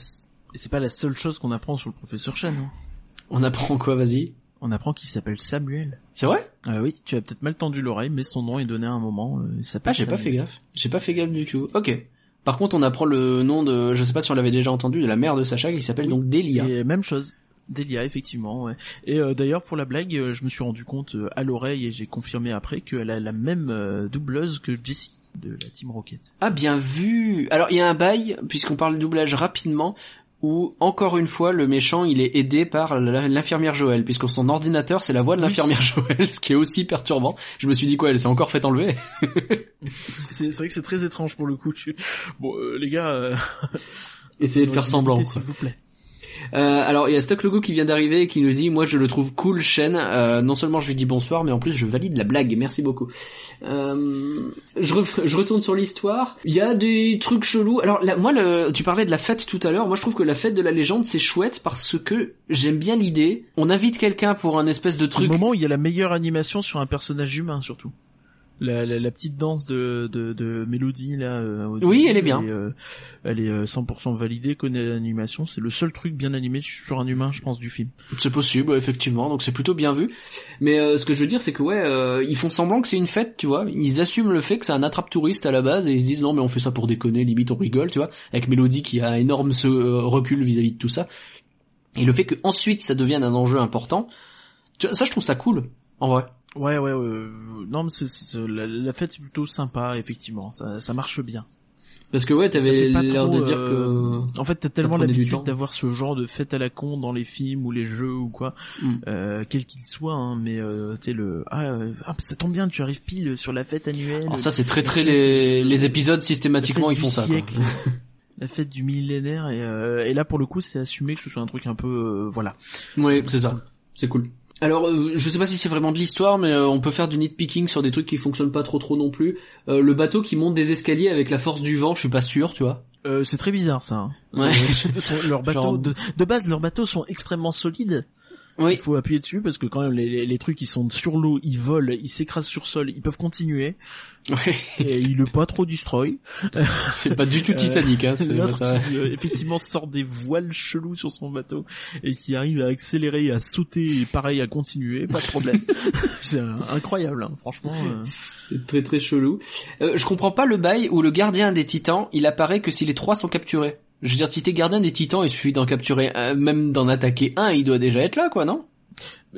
Et c'est pas la seule chose qu'on apprend sur le professeur Chen. hein. On apprend quoi, vas-y? On apprend qu'il s'appelle Samuel. C'est vrai? Ah oui, tu as peut-être mal tendu l'oreille, mais son nom est donné à un moment. euh, il s'appelle Ah, j'ai pas fait gaffe. J'ai pas fait gaffe du tout. Ok. Par contre, on apprend le nom de, je sais pas si on l'avait déjà entendu, de la mère de Sacha qui s'appelle Oui. donc Delia. Et même chose. Delia, effectivement, ouais. Et euh, d'ailleurs, pour la blague, euh, je me suis rendu compte euh, à l'oreille et j'ai confirmé après qu'elle a la même doubleuse que Jessie. de la Team Rocket. Ah bien vu. Alors il y a un bail puisqu'on parle de doublage rapidement où encore une fois le méchant il est aidé par l'infirmière Joël puisque son ordinateur c'est la voix de Oui. l'infirmière [LAUGHS] Joël ce qui est aussi perturbant. Je me suis dit quoi elle s'est encore fait enlever? [LAUGHS] C'est vrai que c'est très étrange pour le coup. Tu- Bon, euh, les gars, euh, Essayez de [LAUGHS] faire semblant. s'il vous plaît. Euh, alors il y a Stock Logo qui vient d'arriver et qui nous dit moi je le trouve cool Shen. Euh, non seulement je lui dis bonsoir mais en plus je valide la blague. Merci beaucoup. Euh, je, re- je retourne sur l'histoire. Il y a des trucs chelous. Alors moi le, tu parlais de la fête tout à l'heure. Moi je trouve que la fête de la légende c'est chouette parce que j'aime bien l'idée. On invite quelqu'un pour un espèce de truc. Moment où il y a la meilleure animation sur un personnage humain surtout. La, la, la petite danse de, de, de Mélodie là. euh, au Oui, début, elle est bien. euh, elle est euh, 100% validée, connaît l'animation. C'est le seul truc bien animé sur un humain, je pense, du film. C'est possible, effectivement, donc c'est plutôt bien vu. Mais euh, ce que je veux dire, c'est que ouais, euh, ils font semblant que c'est une fête, tu vois. Ils assument le fait que c'est un attrape-touriste à la base et ils se disent non, mais on fait ça pour déconner, limite on rigole, tu vois. Avec Mélodie qui a énorme ce euh, recul vis-à-vis de tout ça. Et le fait que ensuite ça devienne un enjeu important, tu vois, ça je trouve ça cool, en vrai. Ouais, ouais, euh, non, mais c'est, c'est- la, la fête c'est plutôt sympa, effectivement. Ça, ça marche bien. Parce que ouais, t'avais l'air de dire euh, que... En fait, t'as tellement l'habitude d'avoir ce genre de fête à la con dans les films ou les jeux ou quoi, Mm. euh, quel qu'il soit, hein, mais euh, tu le ah, euh, ah ça tombe bien, tu arrives pile sur la fête annuelle. Alors ça c'est très très les, les épisodes systématiquement ils font ça. quoi. [LAUGHS] la fête du millénaire et, euh, et là pour le coup c'est assumé que ce soit un truc un peu euh, voilà. Oui, c'est ça. C'est cool. Alors, euh, je sais pas si c'est vraiment de l'histoire, mais euh, on peut faire du nitpicking sur des trucs qui fonctionnent pas trop trop non plus. Euh, le bateau qui monte des escaliers avec la force du vent, je suis pas sûr, tu vois. Euh, c'est très bizarre ça. hein. Ouais. Leurs bateaux Genre- de, de base leurs bateaux sont extrêmement solides. Oui. Il faut appuyer dessus parce que quand même les, trucs ils sont sur l'eau, ils volent, ils s'écrasent sur sol, ils peuvent continuer Ouais. et il est pas trop destroy. [LAUGHS] c'est pas du tout Euh, Titanic, hein. c'est- [LAUGHS] L'autre ça- qui euh, effectivement sort des voiles chelous sur son bateau et qui arrive à accélérer, à sauter et pareil à continuer, pas de problème. [LAUGHS] c'est incroyable, hein, franchement. euh. C'est très très chelou. Euh, je comprends pas le bail où le gardien des titans, il apparaît que si les trois sont capturés. Je veux dire, si t'es gardien des titans, il suffit d'en capturer un, même d'en attaquer un, il doit déjà être là, quoi, non?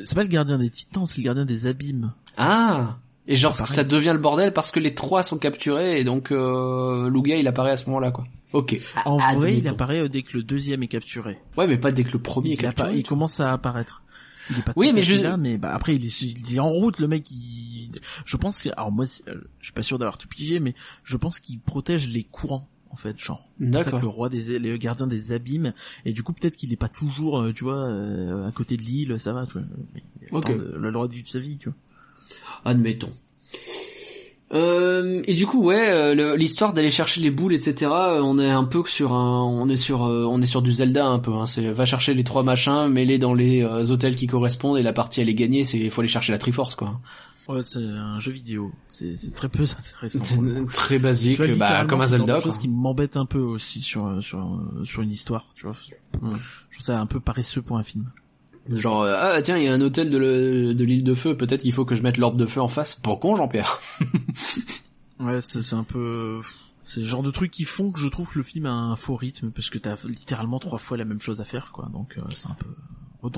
C'est pas le gardien des titans, c'est le gardien des abîmes. Ah et genre ça devient le bordel parce que les trois sont capturés et donc euh, Lugia il apparaît à ce moment-là quoi. Ok. En vrai, il apparaît euh, dès que le deuxième est capturé. Ouais mais pas dès que le premier est il, capturé. il commence à apparaître. Il est pas Oui, mais je- là, mais bah, après il est, il est en route le mec. Il... Je pense que, alors moi, euh, je suis pas sûr d'avoir tout pigé, mais je pense qu'il protège les courants en fait, genre. D'accord. le roi des, le gardien des abîmes, et du coup peut-être qu'il est pas toujours, euh, tu vois, euh, à côté de l'île, ça va, tu vois. Il a le de- droit de vivre sa vie, tu vois. Admettons. Euh, et du coup, ouais, euh, l'histoire d'aller chercher les boules, etc. On est un peu sur un, on est sur, on est sur du Zelda un peu. Hein, c'est va chercher les trois machins, mets-les dans les euh, hôtels qui correspondent et la partie elle est gagnée. C'est, faut aller chercher la Triforce quoi. Ouais, c'est un jeu vidéo, c'est c'est très peu [LAUGHS] intéressant. C'est pour très basique, vois, bah comme un c'est Zelda. de chose qui m'embête un peu aussi sur sur sur une histoire, tu vois. Hmm. Je trouve ça un peu paresseux pour un film. Genre euh, ah tiens il y a un hôtel de, le- de l'île de feu, peut-être qu'il faut que je mette l'orbe de feu en face. Pas con Jean-Pierre. [LAUGHS] Ouais, c'est c'est un peu... C'est le genre de trucs qui font que je trouve que le film a un faux rythme, parce que t'as littéralement trois fois la même chose à faire, quoi. Donc euh, c'est un peu.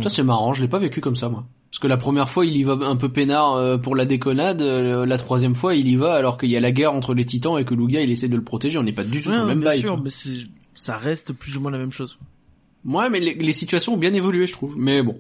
Ça c'est marrant, je l'ai pas vécu comme ça moi. Parce que la première fois il y va un peu peinard euh, pour la déconnade, euh, la troisième fois il y va alors qu'il y a la guerre entre les titans et que Lugia il essaie de le protéger, on n'est pas du tout Ouais, sur le même bien sûr, mais ça reste plus ou moins la même chose. Ouais mais les, les situations ont bien évolué je trouve, mais bon.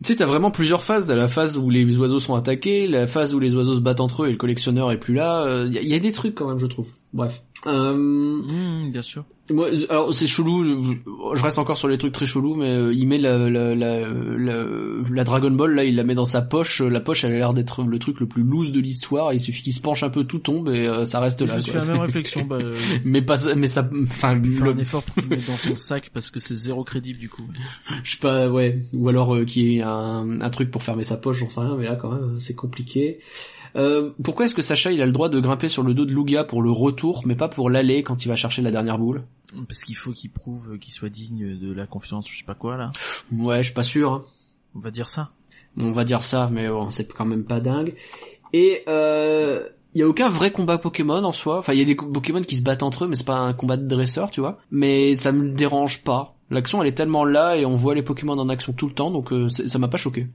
Tu sais, t'as vraiment plusieurs phases. T'as la phase où les oiseaux sont attaqués, la phase où les oiseaux se battent entre eux et le collectionneur est plus là. Il y, a- y a des trucs quand même, je trouve. Bref. Euh, Mmh, bien sûr. Moi, euh, alors c'est chelou. euh, Je reste encore sur les trucs très chelous, mais euh, il met la, la, la, la, la Dragon Ball là, il la met dans sa poche. La poche, elle a l'air d'être le truc le plus loose de l'histoire. Il suffit qu'il se penche un peu, tout tombe et euh, ça reste Je là. suis quoi. fait la même [LAUGHS] réflexion, bah, euh, mais pas, ça- mais ça, enfin, le- un effort pour qu'il le mette dans son sac, parce que c'est zéro crédible, du coup. je sais pas, ouais, ou alors euh, qu'il y ait un, un truc pour fermer sa poche, j'en sais rien, mais là quand même, c'est compliqué. Euh, pourquoi est-ce que Sacha il a le droit de grimper sur le dos de Lugia pour le retour, mais pas pour l'aller quand il va chercher la dernière boule? Parce qu'il faut qu'il prouve qu'il soit digne de la confiance, je sais pas quoi, là. Ouais, je suis pas sûr. hein. On va dire ça. On va dire ça, mais bon, c'est quand même pas dingue. Et euh, il y a aucun vrai combat Pokémon en soi. Enfin, il y a des Pokémon qui se battent entre eux, mais c'est pas un combat de dresseur, tu vois. Mais ça me dérange pas. L'action elle est tellement là et on voit les Pokémon en action tout le temps, donc euh, ça m'a pas choqué.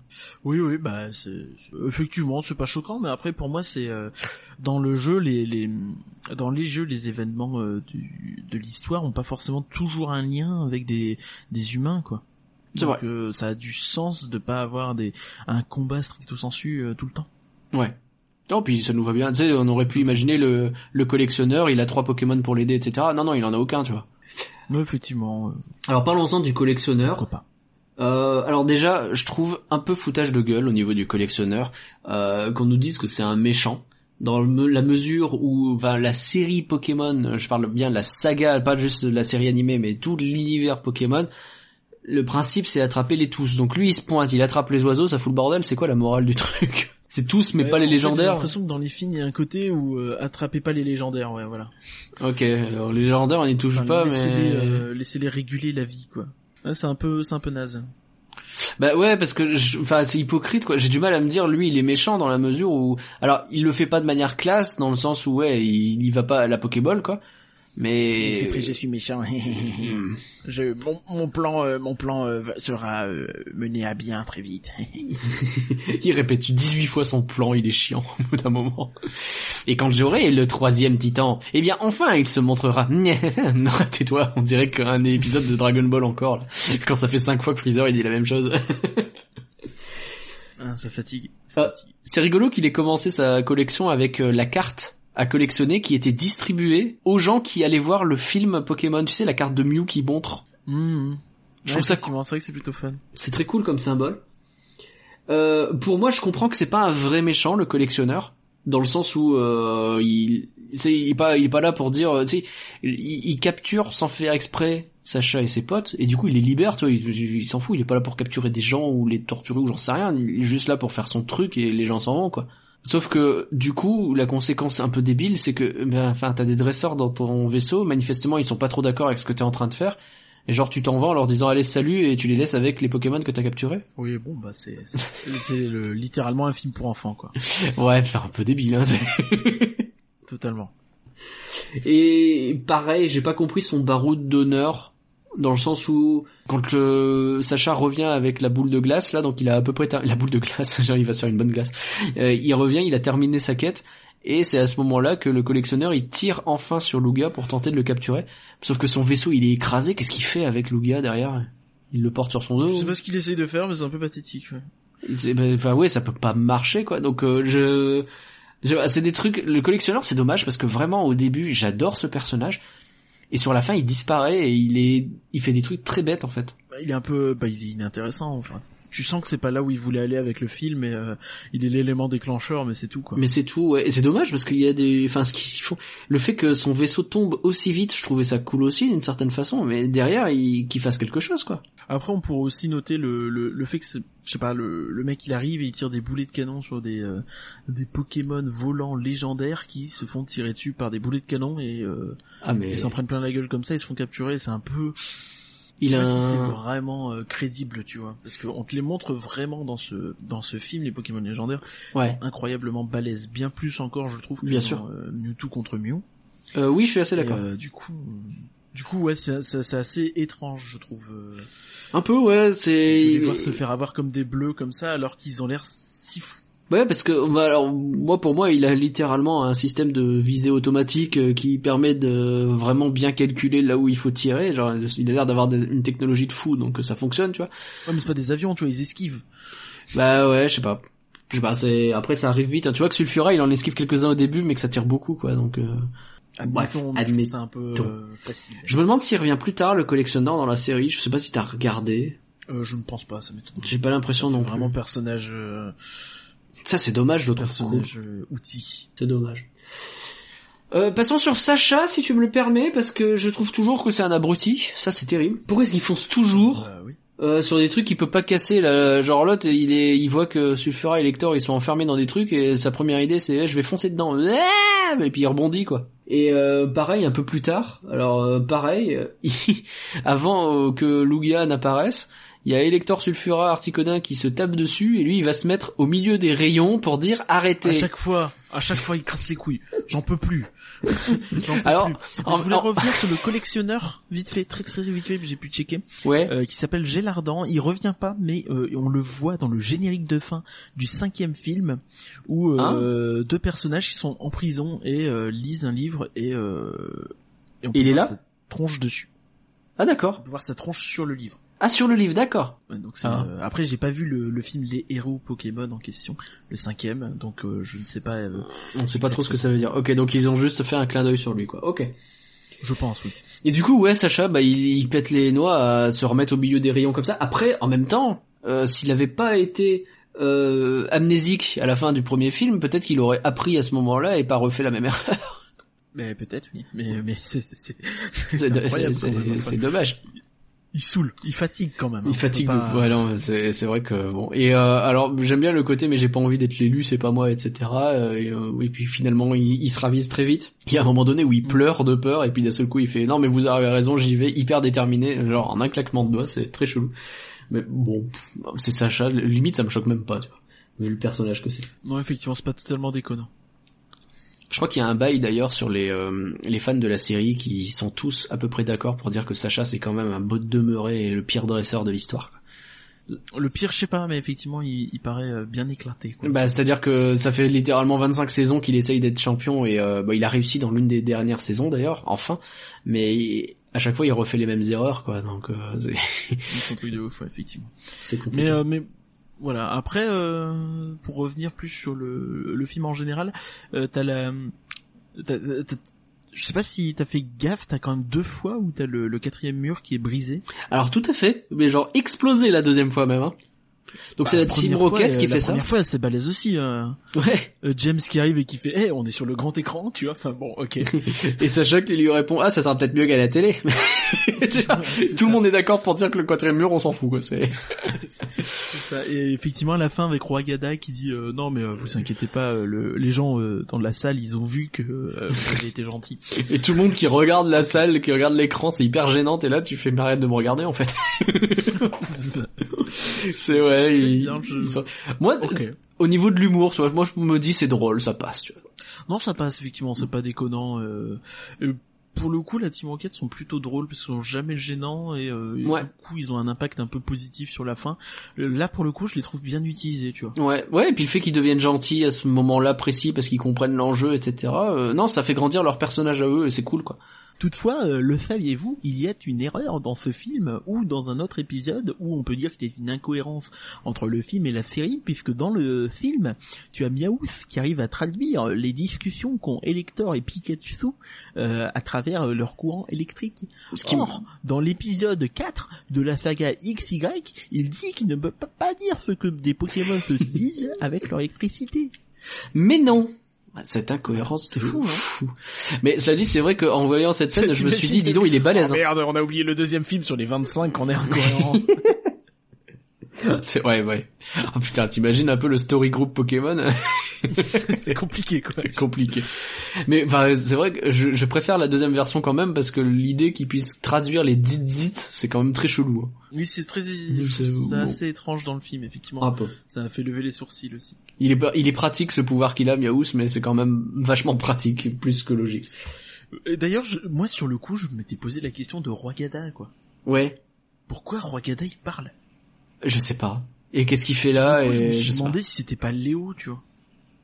Oui, oui, bah c'est effectivement c'est pas choquant, mais après pour moi c'est euh, dans le jeu les les dans les jeux les événements euh, du, de l'histoire ont pas forcément toujours un lien avec des des humains quoi. C'est Donc, vrai. euh, ça a du sens de pas avoir des un combat stricto sensu tout le temps. Ouais. Non, puis ça nous va bien. Tu sais, on aurait pu imaginer le, le collectionneur, il a trois Pokémon pour l'aider, etc. Non, non, il en a aucun, tu vois. Mais effectivement, euh, Alors parlons-en du collectionneur. pourquoi pas. Euh, alors déjà, je trouve un peu foutage de gueule au niveau du collectionneur euh, qu'on nous dise que c'est un méchant. Dans le la mesure où enfin, la série Pokémon, je parle bien de la saga, pas juste de la série animée, mais tout l'univers Pokémon, le principe c'est attraper les tous. Donc lui il se pointe, il attrape les oiseaux, ça fout le bordel, c'est quoi la morale du [LAUGHS] truc? C'est tous mais Ouais, pas les en fait, J'ai légendaires l'impression que dans les films il y a un côté où euh, attrapez pas les légendaires, ouais voilà. Ok, alors les légendaires on y touche Enfin, pas, mais... euh, laissez-les réguler la vie quoi. Ouais, c'est un peu c'est un peu naze. Bah ouais, parce que, je- enfin, c'est hypocrite quoi. J'ai du mal à me dire, lui, il est méchant dans la mesure où, alors, il le fait pas de manière classe, dans le sens où ouais, il, il va pas à la Pokéball quoi. Mais je suis méchant. [LAUGHS] je, mon, mon plan, euh, mon plan euh, sera euh, mené à bien très vite. [LAUGHS] il répète 18 fois son plan, il est chiant [LAUGHS] au bout d'un moment. Et quand j'aurai le troisième titan, eh bien enfin il se montrera. non, tais-toi, on dirait qu'un épisode de Dragon Ball encore, là. quand ça fait cinq fois que Freezer il dit la même chose. Ah, ça fatigue. Ah, c'est rigolo qu'il ait commencé sa collection avec euh, la carte à collectionner qui était distribuée aux gens qui allaient voir le film Pokémon. Tu sais, la carte de Mew qui montre. Mhm. Je trouve ça c'est vrai que c'est plutôt fun. C'est très cool comme symbole. Euh, pour moi, je comprends que c'est pas un vrai méchant, le collectionneur, dans le sens où euh, il, il est pas, il est pas là pour dire, euh, tu sais, il, il capture sans faire exprès Sacha et ses potes, et du coup il les libère, tu vois, il, il- il s'en fout, il est pas là pour capturer des gens ou les torturer ou j'en sais rien, il est juste là pour faire son truc et les gens s'en vont quoi. Sauf que du coup, la conséquence un peu débile, c'est que, ben, enfin, t'as des dresseurs dans ton vaisseau, manifestement ils sont pas trop d'accord avec ce que t'es en train de faire, et genre tu t'en vas en leur disant allez salut et tu les laisses avec les Pokémon que t'as capturés. Oui, bon, bah c'est c'est c'est le- littéralement un film pour enfants, quoi. [LAUGHS] Ouais, c'est un peu débile. Hein, Totalement. et pareil, j'ai pas compris son baroud d'honneur dans le sens où quand le Sacha revient avec la boule de glace là, donc il a à peu près ter- [LAUGHS] la boule de glace, [LAUGHS] il va se faire une bonne glace. Euh, il revient, il a terminé sa quête. Et c'est à ce moment-là que le collectionneur il tire enfin sur Lugia pour tenter de le capturer. Sauf que son vaisseau il est écrasé. Qu'est-ce qu'il fait avec Lugia derrière? Il le porte sur son dos. Je sais pas ce qu'il essaye de faire, mais c'est un peu pathétique. ouais. Ben, Enfin ouais, ça peut pas marcher quoi. Donc euh, je, je- c'est des trucs. Le collectionneur c'est dommage parce que vraiment au début j'adore ce personnage et sur la fin il disparaît et il est, il fait des trucs très bêtes en fait. Bah, il est un peu, bah, il est inintéressant. Enfin, tu sens que c'est pas là où il voulait aller avec le film, et euh, il est l'élément déclencheur, mais c'est tout, quoi. Mais c'est tout. Ouais. Et c'est dommage parce qu'il y a des, enfin ce qu'ils font, le fait que son vaisseau tombe aussi vite, je trouvais ça cool aussi d'une certaine façon. Mais derrière il, qu'il fasse quelque chose quoi. Après, on pourrait aussi noter le, le, le fait que c'est, je sais pas, le, le mec il arrive et il tire des boulets de canon sur des euh, des Pokémon volants légendaires qui se font tirer dessus par des boulets de canon et euh, Ah mais ils s'en prennent plein la gueule comme ça, ils se font capturer. C'est un peu, il je a sais pas si c'est vraiment euh, crédible, tu vois, parce qu'on te les montre vraiment dans ce dans ce film les Pokémon légendaires, ouais. incroyablement balèzes, bien plus encore, je trouve, que Bien dans, sûr. euh, Mewtwo contre Mew. Euh, oui, je suis assez d'accord. euh, du coup, du coup, ouais, c'est c'est c'est assez étrange, je trouve. euh, Un peu ouais, de c'est. les voir se faire avoir comme des bleus comme ça, alors qu'ils ont l'air si fous. Ouais, parce que bah, alors moi pour moi il a littéralement un système de visée automatique euh, qui permet de vraiment bien calculer là où il faut tirer. Genre il a l'air d'avoir une technologie de fou donc euh, ça fonctionne, tu vois. Ouais, mais c'est pas des avions, tu vois, ils esquivent. Bah ouais, je sais pas. Je sais pas, c'est après ça arrive vite. hein. Tu vois que Sulfura il en esquive quelques-uns au début mais que ça tire beaucoup quoi. Donc euh, Admettons, ça un peu euh, facile. je me demande s'il revient plus tard le collectionneur dans la série. Je sais pas si t'as regardé. Euh, je ne pense pas, ça m'étonne. J'ai pas l'impression non Vraiment plus. personnage, euh, Ça c'est dommage, je le trouve cool. personnage euh, outil. C'est dommage. Euh, passons sur Sacha, si tu me le permets, parce que je trouve toujours que c'est un abruti. Ça, c'est terrible. Pourquoi est-ce qu'il fonce toujours Bah oui. euh, sur des trucs qu'il peut pas casser là? Genre l'autre, il est, il voit que Sulfura et Lector ils sont enfermés dans des trucs et sa première idée c'est eh, je vais foncer dedans. Et puis il rebondit quoi. Et pareil un peu plus tard. Alors pareil, [LAUGHS] il- avant que Lugia n'apparaisse, il y a Elector Sulfura Articodin qui se tape dessus et lui il va se mettre au milieu des rayons pour dire arrêtez. À chaque fois, à chaque fois, il casse les couilles. J'en peux plus. [LAUGHS] Peux Alors, plus. en- je voulais en- revenir sur le collectionneur, vite fait, très très vite fait, j'ai pu checker, Ouais. euh, qui s'appelle Gélardan. Il revient pas, mais euh, on le voit dans le générique de fin du cinquième film, où euh, deux personnages qui sont en prison et euh, lisent un livre et, et on peut Il est voir là sa tronche dessus. Ah On d'accord. peut voir sa tronche sur le livre. Ah sur le livre, d'accord. Ouais, donc Ah. euh, après, j'ai pas vu le, le film Les héros Pokémon en question, le cinquième, donc euh, je ne sais pas. euh, On sait pas trop ce que ça veut dire. Ok, donc ils ont juste fait un clin d'œil sur lui quoi. Ok. je pense, oui. Et du coup, ouais, Sacha, bah, il, il pète les noix à se remettre au milieu des rayons comme ça. Après, en même temps, euh, s'il avait pas été euh, amnésique à la fin du premier film, peut-être qu'il aurait appris à ce moment-là et pas refait la même [LAUGHS] erreur. Mais peut-être, oui. Mais mais c'est c'est c'est dommage. Il saoule, il fatigue quand même. hein. Il fatigue On peut pas- de... Ouais, non, c'est c'est vrai que bon. Et euh, alors, j'aime bien le côté, mais j'ai pas envie d'être l'élu, c'est pas moi, etc. Euh, et, euh, oui, puis finalement, il, il se ravise très vite. Il y a un moment donné où il pleure de peur, et puis d'un seul coup, il fait non, mais vous avez raison, j'y vais, hyper déterminé, genre en un claquement de doigts, c'est très chelou. Mais bon, c'est Sacha, limite, ça me choque même pas, tu vois, vu le personnage que c'est. Non, effectivement, c'est pas totalement déconnant. Je crois qu'il y a un bail d'ailleurs sur les euh, les fans de la série qui sont tous à peu près d'accord pour dire que Sacha c'est quand même un beau demeuré et le pire dresseur de l'histoire. Le pire, je sais pas, mais effectivement, il, il paraît euh, bien éclaté. Quoi. Bah, c'est-à-dire que ça fait littéralement 25 saisons qu'il essaye d'être champion et euh, bah, il a réussi dans l'une des dernières saisons d'ailleurs, enfin. Mais à chaque fois, il refait les mêmes erreurs, quoi. Donc, euh, c'est- Ils sont trucs de ouf, ouais, effectivement. [LAUGHS] c'est compliqué. Mais euh, mais voilà. Après, euh, pour revenir plus sur le film en général, euh, t'as la, je sais pas si t'as fait gaffe, t'as quand même deux fois où t'as le, le quatrième mur qui est brisé. Alors tout à fait, mais genre explosé la deuxième fois même. Hein. Donc c'est Bah, la Team fois, Rocket euh, qui la fait ça. première fois, c'est balèze aussi. euh. Ouais. Euh, James qui arrive et qui fait, eh, on est sur le grand écran, tu vois. Enfin bon, ok. [LAUGHS] Et Sacha qui lui répond ah ça sera peut-être mieux qu'à la télé. [LAUGHS] Tu vois, Tout le monde est d'accord pour dire que le quatrième mur on s'en fout quoi. [LAUGHS] C'est ça. Et effectivement, à la fin, avec Roi Gada qui dit euh, non, mais euh, vous inquiétez pas, euh, le, les gens euh, dans la salle, ils ont vu que euh, vous avez été gentil. et tout le monde qui regarde la salle, qui regarde l'écran, c'est hyper gênant. Et là tu fais arrête de me regarder en fait. C'est ça. Ouais. Je- Moi au niveau de l'humour, tu vois, moi je me dis c'est drôle, ça passe. Tu vois. Non, ça passe effectivement, c'est pas déconnant. Euh, euh, pour le coup, la Team Rocket sont plutôt drôles parce qu'ils sont jamais gênants et, euh, et Ouais. du coup, ils ont un impact un peu positif sur la fin. Euh, Là, pour le coup, je les trouve bien utilisés, tu vois. Ouais, ouais, et puis le fait qu'ils deviennent gentils à ce moment-là précis parce qu'ils comprennent l'enjeu, etc. euh, non, ça fait grandir leur personnage à eux et c'est cool quoi. Toutefois, euh, le saviez-vous, il y a une erreur dans ce film ou dans un autre épisode où on peut dire qu'il y a une incohérence entre le film et la série, puisque dans le film, tu as Miaouf qui arrive à traduire les discussions qu'ont Elector et Pikachu euh, à travers leur courant électrique. Ce qui me- Or, dans l'épisode 4 de la saga XY, il dit qu'il ne peut pas- pas dire ce que des Pokémon se disent [LAUGHS] avec leur électricité. Mais non cette incohérence, C'est fou, hein. Mais cela dit, c'est vrai qu'en voyant cette scène, [LAUGHS] je me suis dit, dis donc, il est balèze. Oh hein. merde, on a oublié le deuxième film sur les 25 qu'on est [LAUGHS] incohérent. C'est ouais, ouais. Oh, putain, t'imagines un peu le story group Pokémon? [LAUGHS] C'est compliqué quoi. compliqué. Mais enfin, c'est vrai que je, je préfère la deuxième version quand même parce que l'idée qu'ils puissent traduire les dit dit, c'est quand même très chelou. hein. Oui, c'est très, C'est bon. assez étrange dans le film, effectivement. Un peu. Ça a fait lever les sourcils aussi. Il est, il est pratique ce pouvoir qu'il a, Miaous, mais c'est quand même vachement pratique, plus que logique. D'ailleurs, moi, sur le coup, je m'étais posé la question de Roi Gada, quoi. Ouais, Pourquoi Roi Gada, il parle? je sais pas. Et qu'est-ce qu'il fait là je me suis je demandé si c'était pas Léo, tu vois.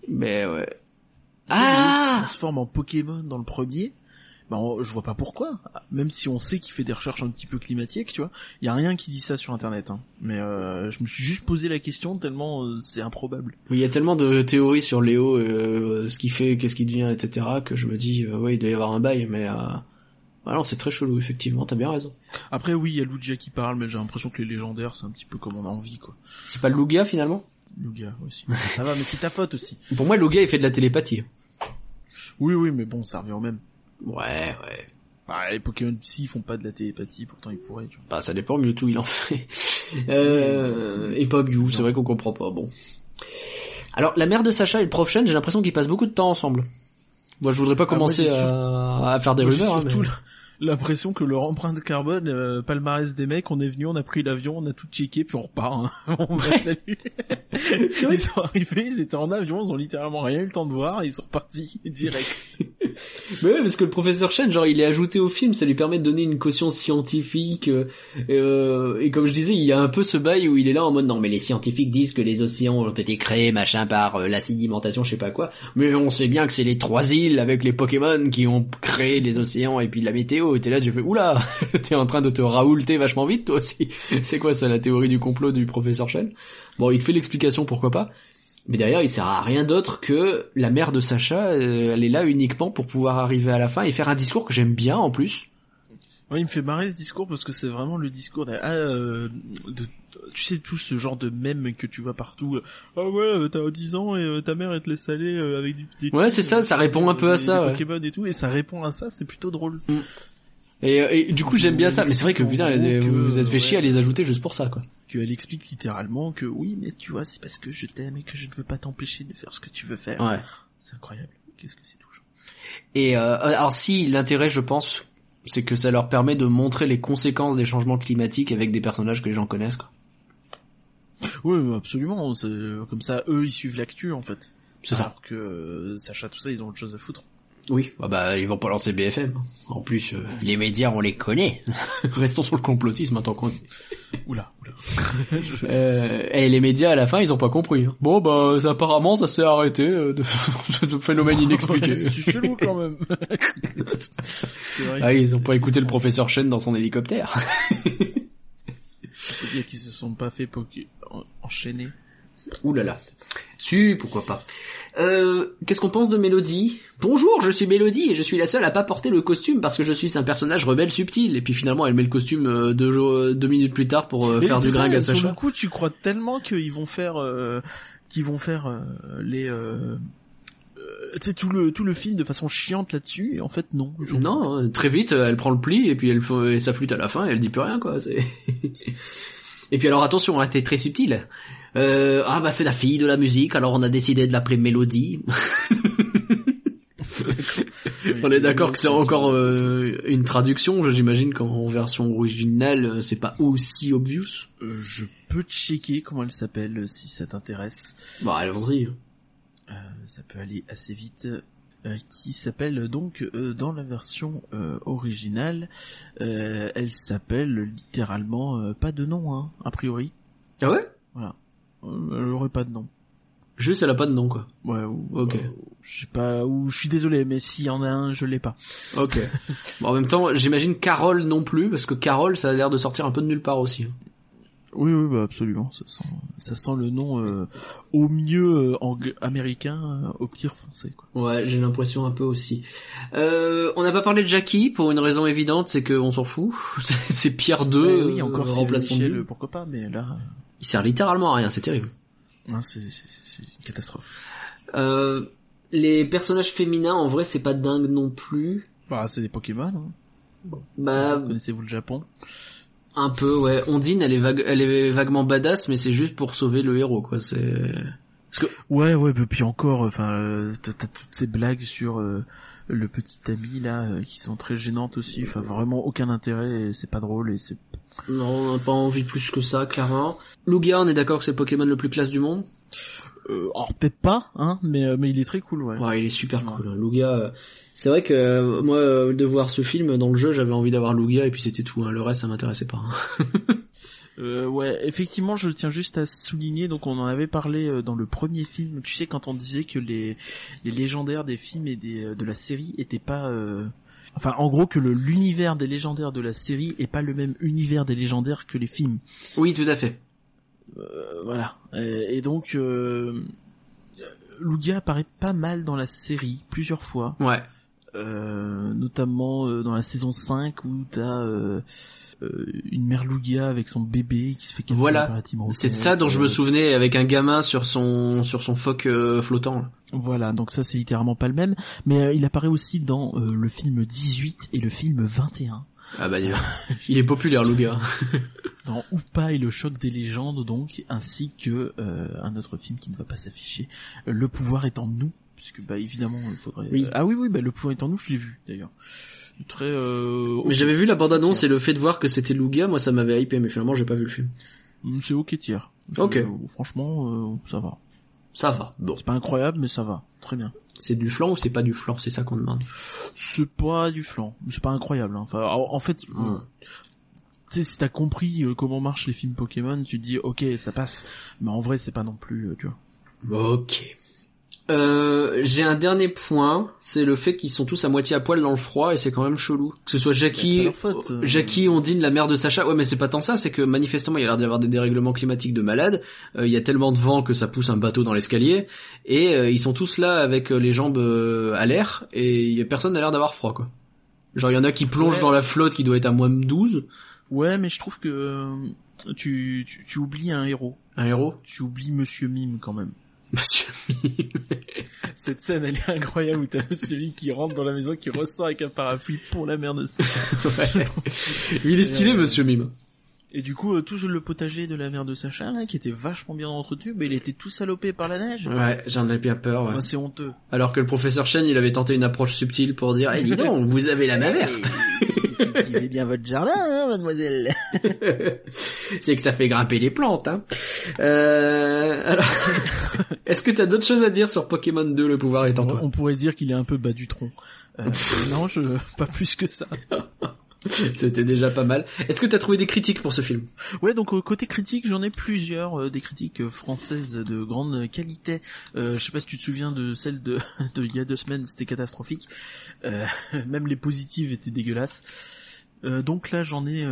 Mais ouais. Léo qui se Ah transforme en Pokémon dans le premier. On- je vois pas pourquoi. Même si on sait qu'il fait des recherches un petit peu climatiques, tu vois. Il y a rien qui dit ça sur internet, hein. Mais, euh, je me suis juste posé la question tellement euh, c'est improbable. Oui, Il y a tellement de théories sur Léo, euh, ce qu'il fait, qu'est-ce qu'il devient, etc., que je me dis, euh, ouais, il doit y avoir un bail, mais euh... bah non, c'est très chelou, effectivement, t'as bien raison. Après, oui, il y a Lugia qui parle, mais j'ai l'impression que les légendaires, c'est un petit peu comme on a envie, quoi. C'est pas Lugia, finalement? Lugia aussi. ça va, mais c'est ta faute aussi. Pour moi, Lugia, il fait de la télépathie. Oui, oui, mais bon, ça revient au même. Ouais, ouais. Ah, les Pokémon psy ils font pas de la télépathie, pourtant ils pourraient, tu vois. Bah, ça dépend, Mewtwo, il en fait. [LAUGHS] Euh... Et pas Mew, c'est vrai qu'on comprend pas, bon. Alors, la mère de Sacha et le prof Chen, j'ai l'impression qu'ils passent beaucoup de temps ensemble. Moi, je voudrais pas Ah, moi, commencer à... à faire des Moi, j'ai rumeurs, hein, surtout mais- [LAUGHS] l'impression que leur empreinte carbone, euh, palmarès des mecs, on est venu, on a pris l'avion, on a tout checké, puis on repart. Hein. [LAUGHS] on va saluer. Ils sont arrivés, ils étaient en avion, ils ont littéralement rien eu le temps de voir, et ils sont repartis direct. Mais ouais, parce que le professeur Chen, genre, il est ajouté au film, ça lui permet de donner une caution scientifique. euh, euh, et comme je disais, il y a un peu ce bail où il est là en mode non, mais les scientifiques disent que les océans ont été créés, machin, par euh, la sédimentation, je sais pas quoi. Mais on sait bien que c'est les trois îles avec les Pokémon qui ont créé les océans et puis la météo. Et t'es là, tu fais oula, [LAUGHS] t'es en train de te raoulter vachement vite toi aussi. [LAUGHS] c'est quoi ça, la théorie du complot du professeur Chen? Bon, il te fait l'explication, pourquoi pas. Mais derrière, il sert à rien d'autre que la mère de Sacha, euh, elle est là uniquement pour pouvoir arriver à la fin et faire un discours que j'aime bien en plus. Ouais, il me fait marrer ce discours parce que c'est vraiment le discours de, ah, euh, de- tu sais tout ce genre de mème que tu vois partout. Ah ouais, euh, t'as 10 ans et euh, ta mère elle te laisse aller euh, avec du, des Ouais, c'est ça, ça répond un peu à ça, ouais. Pokémon et tout et ça répond à ça, c'est plutôt drôle. Et, euh, et du coup, j'aime bien ça. Mais c'est vrai que putain, que, vous vous êtes fait ouais. chier à les ajouter juste pour ça, quoi. qu'elle explique littéralement que oui, mais tu vois, c'est parce que je t'aime et que je ne veux pas t'empêcher de faire ce que tu veux faire. Ouais. C'est incroyable. Qu'est-ce que c'est touchant. Et euh, alors si l'intérêt, je pense, c'est que ça leur permet de montrer les conséquences des changements climatiques avec des personnages que les gens connaissent, quoi. Oui, absolument. Comme ça, eux, ils suivent l'actu en fait. C'est ça. Alors que euh, Sacha, tout ça, ils ont autre chose à foutre. Oui. Ah bah, ils vont pas lancer BFM. En plus, euh, les médias, on les connaît. [LAUGHS] Restons sur le complotisme, tant qu'on. Oula, oula. [LAUGHS] Euh, et les médias à la fin, ils ont pas compris. hein. Bon bah, ça, apparemment, ça s'est arrêté euh, de [LAUGHS] phénomène inexpliqué. c'est chelou quand même. vrai. Ah, ils ont pas écouté le professeur Chen dans son hélicoptère. Il y a qui se sont pas fait enchaîner. Ouh là là. Si, pourquoi pas. Euh, qu'est-ce qu'on pense de Mélodie? Bonjour, je suis Mélodie et je suis la seule à pas porter le costume parce que je suis un personnage rebelle subtil. Et puis finalement, elle met le costume euh, deux, jours, deux minutes plus tard pour euh, Mais faire du gringue à Sur Sacha. le coup, tu crois tellement qu'ils vont faire, euh, qu'ils vont faire euh, les, euh, euh, tu sais tout le tout le film de façon chiante là-dessus. Et en fait, non. Non, euh, très vite, euh, elle prend le pli et puis elle fait sa flûte à la fin et elle dit plus rien quoi. C'est... [LAUGHS] et puis alors attention, elle était très subtile. Euh, ah bah c'est la fille de la musique, alors on a décidé de l'appeler Mélodie. [LAUGHS] on est d'accord que c'est encore euh, une traduction, j'imagine qu'en version originale c'est pas aussi obvious. Euh, je peux checker comment elle s'appelle si ça t'intéresse. Bah allons-y. Euh, ça peut aller assez vite. Qui s'appelle donc dans la version originale, elle s'appelle littéralement pas de nom, hein, a priori. Ah ouais? Euh, elle aurait pas de nom. Juste elle a pas de nom quoi. Ouais. Ou, Ok. euh, je sais pas. Ou je suis désolé, mais s'il y en a un, je l'ai pas. Ok. [LAUGHS] bon, en même temps, j'imagine Carole non plus, parce que Carole ça a l'air de sortir un peu de nulle part aussi. Oui, oui, bah absolument. Ça sent, ça sent le nom euh, au mieux euh, américain, euh, au pire français. Quoi. Ouais, j'ai l'impression un peu aussi. Euh, on n'a pas parlé de Jackie pour une raison évidente, c'est qu'on s'en fout. [LAUGHS] c'est Pierre 2, Ouais, oui, encore remplaçant Michel, pourquoi pas, mais là, Il sert littéralement à rien, c'est terrible. c'est une catastrophe. Euh, les personnages féminins, en vrai, c'est pas dingue non plus. Bah, c'est des Pokémon. Hein. Bah, Connaissez-vous le Japon? Un peu, ouais. Ondine, elle est, vague, elle est vaguement badass, mais c'est juste pour sauver le héros, quoi. C'est... Ouais, ouais, et puis encore, enfin, euh, t'as toutes ces blagues sur euh, le petit ami là, euh, qui sont très gênantes aussi. Enfin, vraiment aucun intérêt. C'est pas drôle et c'est. Non, on n'a pas envie plus que ça, clairement. Lugia, on est d'accord que c'est le Pokémon le plus classe du monde? Euh, alors peut-être pas, hein, mais euh, mais il est très cool, ouais. Ouais, il est super cool. hein. Lugia, euh, c'est vrai que euh, moi, de voir ce film dans le jeu, j'avais envie d'avoir Lugia et puis c'était tout. hein. Le reste, ça m'intéressait pas. hein. [LAUGHS] Euh, ouais, effectivement, je tiens juste à souligner, donc on en avait parlé dans le premier film. Tu sais, quand on disait que les les légendaires des films et des de la série étaient pas euh, Enfin, en gros, que le l'univers des légendaires de la série est pas le même univers des légendaires que les films. Oui, tout à fait. Euh, voilà. Et, et donc, euh, Lugia apparaît pas mal dans la série, plusieurs fois. Ouais. Euh, notamment euh, dans la saison 5 où t'as euh, une mère Lugia avec son bébé qui se fait Voilà. C'est de ça dont je me souvenais avec un gamin sur son sur son phoque flottant. Voilà, donc ça c'est littéralement pas le même, mais il apparaît aussi dans le film 18 et le film 21. Ah bah [LAUGHS] il est populaire Lugia. [LAUGHS] Dans Oupa et le choc des légendes donc, ainsi que euh, un autre film qui ne va pas s'afficher, euh, Le pouvoir est en nous, puisque bah évidemment il faudrait... Oui. Ah oui oui, bah Le pouvoir est en nous, je l'ai vu d'ailleurs. C'est très. Euh, Mais j'avais vu la bande-annonce et le fait de voir que c'était Lugia, moi ça m'avait hypé, mais finalement j'ai pas vu le film. Mm, C'est ok tiers. Ok. Euh, franchement, euh, ça va. Ça va. Bon. C'est pas incroyable, mais ça va. Très bien. C'est du flan ou c'est pas du flan C'est ça qu'on demande. C'est pas du flan. C'est pas incroyable. hein. Enfin, en en fait, Hmm. tu sais, si t'as compris euh, comment marchent les films Pokémon, tu te dis ok, ça passe. Mais en vrai, c'est pas non plus, euh, tu vois. Ok. Euh, j'ai un dernier point, c'est le fait qu'ils sont tous à moitié à poil dans le froid et c'est quand même chelou. Que ce soit Jackie, faute, euh. Jackie, Ondine, la mère de Sacha. Ouais, mais c'est pas tant ça, c'est que manifestement il y a l'air d'y avoir des dérèglements climatiques de malade. Euh, il y a tellement de vent que ça pousse un bateau dans l'escalier et euh, ils sont tous là avec euh, les jambes euh, à l'air et y a personne n'a l'air d'avoir froid quoi. Genre il y en a qui plongent Ouais. dans la flotte qui doit être à moins 12. Ouais, mais je trouve que euh, tu, tu, tu oublies un héros. Un héros? Tu oublies Monsieur Mime quand même. Monsieur Mime. Cette scène, elle est incroyable où t'as Monsieur Mime qui rentre dans la maison, qui ressort avec un parapluie pour la merde. [LAUGHS] Ouais. Il est stylé Euh, Monsieur Mime. Et du coup, euh, tout le potager de la mère de Sacha, là, qui était vachement bien entretenu, mais il était tout salopé par la neige. Ouais, j'en ai bien peur. ouais. Bah, c'est honteux. Alors que le professeur Chen, il avait tenté une approche subtile pour dire, eh dis donc, [LAUGHS] vous avez la main verte. Cultivez bien votre jardin, hein, mademoiselle. [LAUGHS] C'est que ça fait grimper les plantes, hein. Euh, alors, [LAUGHS] est-ce que t'as d'autres choses à dire sur Pokémon 2, le pouvoir est en toi? On pourrait dire qu'il est un peu bas du tronc. Euh, [LAUGHS] non, je, pas plus que ça. [LAUGHS] C'était déjà pas mal. Est-ce que t'as trouvé des critiques pour ce film? Ouais, donc euh, côté critique, j'en ai plusieurs, euh, des critiques euh, françaises de grande qualité. Euh, je sais pas si tu te souviens de celle de, [LAUGHS] il y a deux semaines, c'était catastrophique. [LAUGHS] Même les positives étaient dégueulasses. Donc là, j'en ai,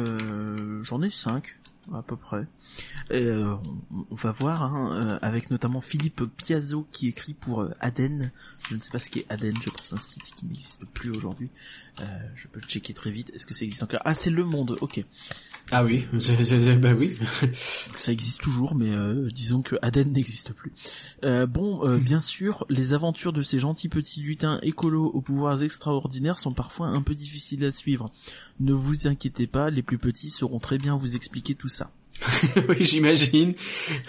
j'en ai cinq à peu près. Et, euh, on- va voir, hein, euh, avec notamment Philippe Piazzo qui écrit pour euh, Aden. Je ne sais pas ce qu'est Aden, je pense un site qui n'existe plus aujourd'hui. Euh, je peux le checker très vite. Est-ce que ça existe encore? Ah, c'est Le Monde. Ok. Ah oui, [LAUGHS] bah oui. Ça existe toujours, mais euh, disons que Aden n'existe plus. Euh, bon, euh, [LAUGHS] bien sûr, les aventures de ces gentils petits lutins écolos aux pouvoirs extraordinaires sont parfois un peu difficiles à suivre. Ne vous inquiétez pas, les plus petits sauront très bien vous expliquer tout ça. [LAUGHS] oui, j'imagine.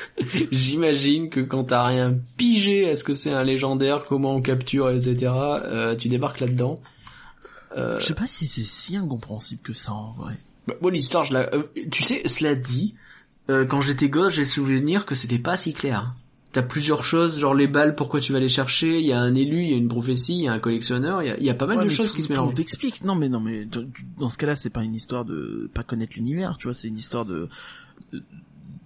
[LAUGHS] J'imagine que quand t'as rien pigé à ce que c'est un légendaire, comment on capture, etc., euh, tu débarques là-dedans. Euh, Je sais pas si c'est si incompréhensible que ça en vrai. Bah, moi l'histoire je la euh, tu sais cela dit quand j'étais gosse j'ai souvenir que c'était pas si clair t'as plusieurs choses genre les balles pourquoi tu vas les chercher il y a un élu il y a une prophétie il y a un collectionneur il y a, il y a pas mal Ouais, de choses tout- qui se mélangent t'explique. Non mais non mais dans- ce cas-là, c'est pas une histoire de pas connaître l'univers, tu vois, c'est une histoire de de-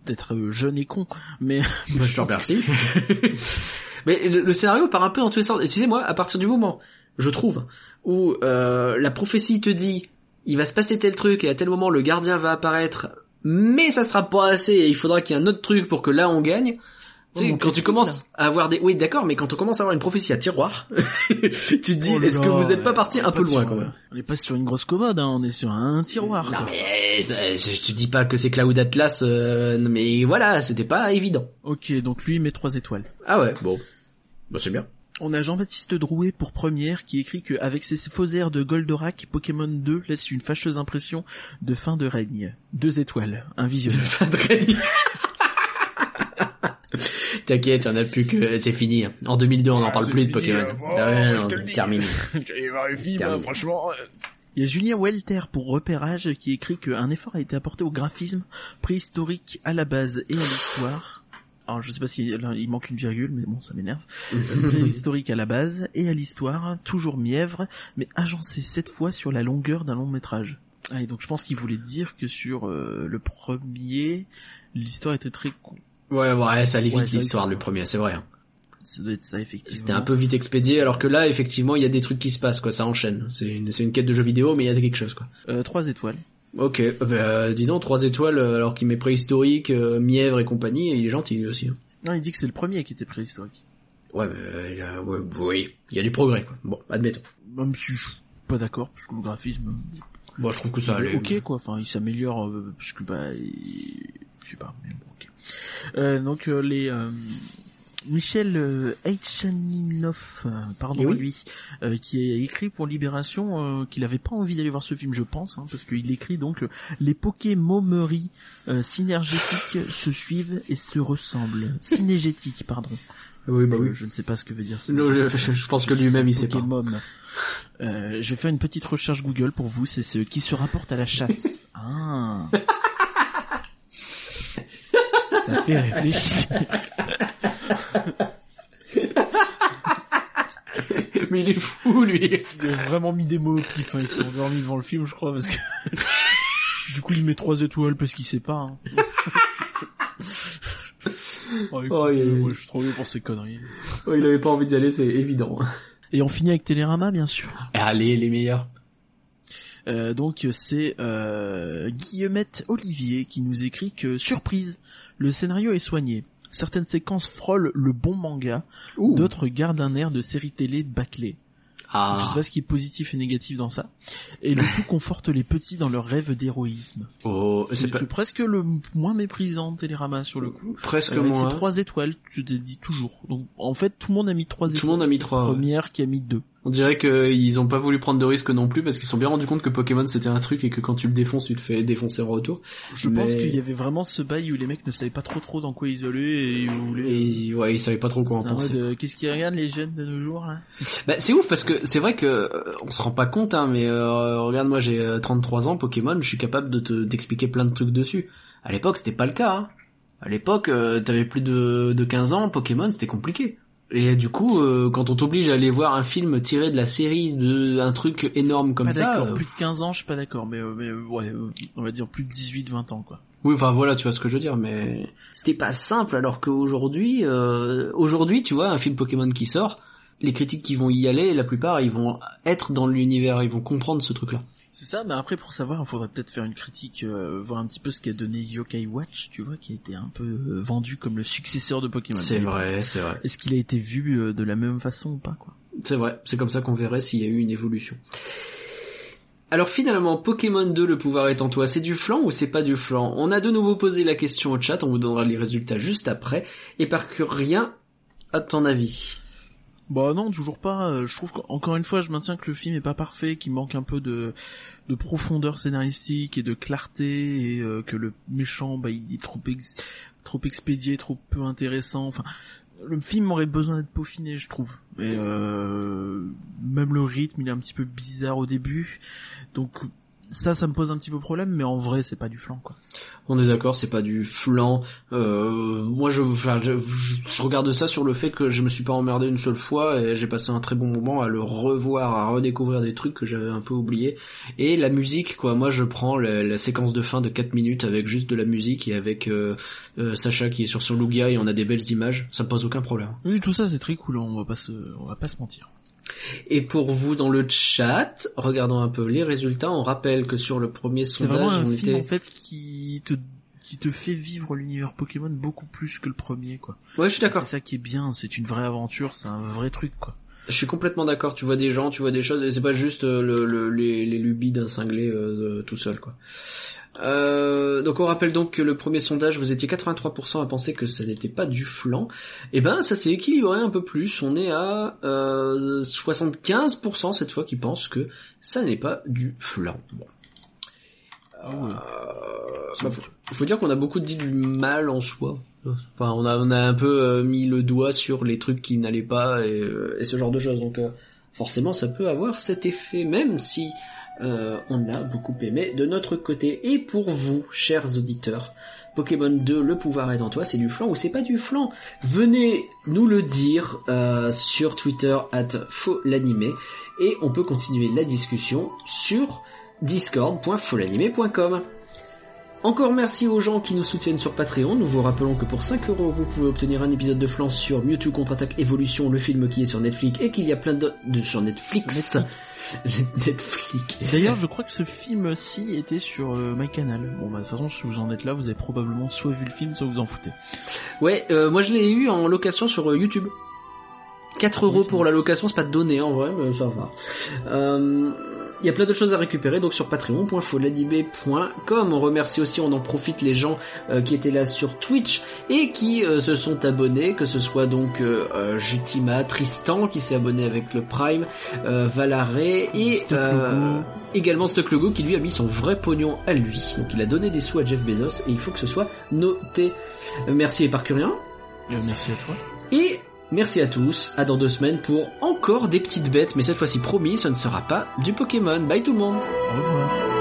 d'être jeune et con. Mais [LAUGHS] Bah, je te remercie [LAUGHS] mais le, le scénario part un peu dans tous les sens et tu sais moi à partir du moment je trouve où euh, la prophétie te dit il va se passer tel truc et à tel moment le gardien va apparaître mais ça sera pas assez et il faudra qu'il y ait un autre truc pour que là on gagne Tu sais, mon quand tu commences à avoir des, oui, d'accord, mais quand on commence à avoir une prophétie à tiroir, [LAUGHS] tu te dis, Oh est-ce que vous êtes pas parti un peu loin sur- quand même? On est pas sur une grosse commode, hein, on est sur un tiroir. Non quoi. mais ça- je, te dis pas que c'est Cloud Atlas, euh, mais voilà, c'était pas évident. Ok, donc lui il met trois étoiles. Ah ouais, bon, bah c'est bien. On a Jean-Baptiste Drouet pour première qui écrit que avec ses faux airs de Goldorak, Pokémon 2 laisse une fâcheuse impression de fin de règne. Deux étoiles, un visionnaire. [LAUGHS] T'inquiète, y'en a plus que c'est fini. En 2002, on n'en parle plus de Pokémon. Ah ouais, non, terminé. Terminé. franchement. Il y a Julien Welter pour repérage qui écrit qu'un effort a été apporté au graphisme préhistorique à la base et à l'histoire. Alors je sais pas si là, il manque une virgule, mais bon ça m'énerve. Euh, [LAUGHS] préhistorique à la base et à l'histoire, toujours mièvre, mais agencé cette fois sur la longueur d'un long métrage. Ah, et donc je pense qu'il voulait dire que sur euh, le premier, l'histoire était très con. Ouais, ouais, ça allait vite Ouais, l'histoire, le premier, c'est vrai. hein. Ça doit être ça effectivement. C'était un peu vite expédié, alors que là, effectivement, il y a des trucs qui se passent, quoi, ça enchaîne. C'est une, une quête de jeu vidéo, mais il y a quelque chose, quoi. Euh, trois étoiles. Ok, euh, bah, dis donc, trois étoiles, euh, alors qu'il met préhistorique, euh, mièvre et compagnie, et il est gentil, lui aussi. hein. Non, il dit que c'est le premier qui était préhistorique. Ouais, bah, il y a- ouais, oui, il y a du progrès, quoi. Bon, admettons. Même si je suis pas d'accord, parce que le graphisme, Bon, je trouve que ça allait. ok quoi, enfin il s'améliore, euh, parce que bah, il- je sais pas, mais bon. Euh, donc euh, les... euh, Michel euh, Eichaninov, euh, pardon Eh oui. lui, euh, qui a écrit pour Libération euh, qu'il avait pas envie d'aller voir ce film, je pense, hein, parce qu'il écrit donc euh, les Pokémomeries euh, synergétiques se suivent et se ressemblent. Synégétiques, pardon. Oui, bah je, oui. je ne sais pas ce que veut dire ça. Non, je, je- je pense que lui-même il sait pas. Pokémon. Euh, je vais faire une petite recherche Google pour vous, c'est ce qui se rapporte à la chasse. [LAUGHS] ah. Ça fait réfléchir. [LAUGHS] Mais il est fou lui. Il a vraiment mis des mots au pif, hein. il s'est endormi devant le film, je crois, parce que... [LAUGHS] du coup, il met trois étoiles parce qu'il sait pas. Hein. [LAUGHS] oh, écoute, Oh, il a- euh, moi, je suis trop vieux pour ces conneries. Oh, il avait pas envie d'y aller, c'est évident. Et on finit avec Télérama, bien sûr. Allez, les meilleurs. Euh, donc c'est euh, Guillemette Olivier qui nous écrit que surprise, le scénario est soigné. Certaines séquences frôlent le bon manga, d'autres gardent un air de série télé bâclée. Ah. Je sais pas ce qui est positif et négatif dans ça. Et le [LAUGHS] tout conforte les petits dans leur rêve d'héroïsme. Oh, c'est C'est pas presque le moins méprisant de Télérama sur le coup. presque Euh, avec moins. ses trois étoiles, tu t'es dit toujours. Donc en fait tout le monde a mis trois étoiles. Tout le monde a mis trois, ouais. Première qui a mis deux. On dirait qu'ils ont pas voulu prendre de risques non plus parce qu'ils se sont bien rendus compte que Pokémon c'était un truc et que quand tu le défonces, tu te fais défoncer en retour. Je Mais- pense qu'il y avait vraiment ce bail où les mecs ne savaient pas trop trop dans quoi ils allaient et où les... Et ouais, ils savaient pas trop quoi en penser. euh, qu'est-ce qu'ils regardent les jeunes de nos jours là? Bah, c'est ouf parce que c'est vrai que euh, on se rend pas compte hein, mais euh, regarde moi j'ai euh, 33 ans Pokémon, je suis capable de te d'expliquer plein de trucs dessus. À l'époque, c'était pas le cas. Hein. À l'époque, euh, t'avais plus de de 15 ans, Pokémon, c'était compliqué. Et du coup, euh, quand on t'oblige à aller voir un film tiré de la série de un truc énorme comme Pas ça, euh, plus de 15 ans, je suis pas d'accord, mais, euh, mais ouais, on va dire plus de 18-20 ans quoi. Oui, enfin voilà, tu vois ce que je veux dire, mais c'était pas simple. Alors qu'aujourd'hui, euh, aujourd'hui, tu vois, un film Pokémon qui sort, les critiques qui vont y aller, la plupart, ils vont être dans l'univers, ils vont comprendre ce truc-là. C'est ça, mais après pour savoir, il faudrait peut-être faire une critique, euh, voir un petit peu ce qu'a donné Yokai Watch, tu vois, qui a été un peu euh, vendu comme le successeur de Pokémon. C'est vrai, c'est vrai, Est-ce qu'il a été vu euh, de la même façon ou pas quoi? C'est vrai. C'est comme ça qu'on verrait s'il y a eu une évolution. Alors finalement, Pokémon 2, le pouvoir est en toi, c'est du flan ou c'est pas du flan On a de nouveau posé la question au chat, on vous donnera les résultats juste après. Et par que rien, à ton avis? Bah non, toujours pas. euh, Je trouve qu'encore une fois, je maintiens que le film est pas parfait, qu'il manque un peu de, de profondeur scénaristique et de clarté, et euh, que le méchant, bah, il est trop, ex- trop expédié, trop peu intéressant. Enfin, le film aurait besoin d'être peaufiné, je trouve. Et euh, même le rythme, il est un petit peu bizarre au début. Donc ça, ça me pose un petit peu problème, mais en vrai, c'est pas du flanc, quoi. On est d'accord, c'est pas du flan. Euh, moi, je, enfin, je, je- regarde ça sur le fait que je me suis pas emmerdé une seule fois et j'ai passé un très bon moment à le revoir, à redécouvrir des trucs que j'avais un peu oubliés. Et la musique, quoi. Moi, je prends la, la séquence de fin de 4 minutes avec juste de la musique et avec euh, euh, Sacha qui est sur son Lugia et on a des belles images. Ça me pose aucun problème. Oui, tout ça, c'est très cool. hein, On va pas se, on va pas se mentir. Et pour vous dans le chat, regardons un peu les résultats. On rappelle que sur le premier vraiment sondage, un on film était. en fait qui te qui te fait vivre l'univers Pokémon beaucoup plus que le premier quoi. Ouais, je suis d'accord. C'est ça qui est bien, c'est une vraie aventure, c'est un vrai truc quoi. Je suis complètement d'accord. Tu vois des gens, tu vois des choses, et c'est pas juste euh, le, le- les, les lubies d'un cinglé euh, tout seul, quoi. Euh, donc on rappelle donc que le premier sondage, vous étiez 83% à penser que ça n'était pas du flan. Et ben ça s'est équilibré un peu plus. On est à euh, 75% cette fois qui pensent que ça n'est pas du flan. Bon. Euh, bah, faut, faut dire qu'on a beaucoup dit du mal en soi. Enfin, on a, on a un peu euh, mis le doigt sur les trucs qui n'allaient pas et, euh, et ce genre de choses. Donc euh, forcément, ça peut avoir cet effet, même si euh, on a beaucoup aimé de notre côté. Et pour vous, chers auditeurs, Pokémon 2, le pouvoir est en toi, c'est du flan ou c'est pas du flan Venez nous le dire euh, sur Twitter at l'animé et on peut continuer la discussion sur discord.folanimé.com. Encore merci aux gens qui nous soutiennent sur Patreon. Nous vous rappelons que pour 5 euros, vous pouvez obtenir un épisode de flan sur Mewtwo contre-attaque Evolution, le film qui est sur Netflix et qu'il y a plein de, sur. Netflix. [LAUGHS] D'ailleurs, je crois que ce film-ci était sur euh, MyCanal. Bon, bah, de toute façon, si vous en êtes là, vous avez probablement soit vu le film, soit vous en foutez. Ouais, euh, moi je l'ai eu en location sur euh, YouTube. 4 euros pour la location, c'est pas donné en vrai, mais ça va. Euh, Il y a plein de choses à récupérer donc sur patreon.folanimé.com. On remercie aussi, on en profite les gens euh, qui étaient là sur Twitch et qui euh, se sont abonnés, que ce soit donc euh, euh, Jutima, Tristan qui s'est abonné avec le Prime, euh, Valaré et euh, également Stock Logo qui lui a mis son vrai pognon à lui. Donc il a donné des sous à Jeff Bezos et il faut que ce soit noté. Merci Éparcurien. Euh, merci à toi. Et Merci à tous, à dans deux semaines pour encore des petites bêtes, mais cette fois-ci promis, ce ne sera pas du Pokémon. Bye tout le monde Au revoir.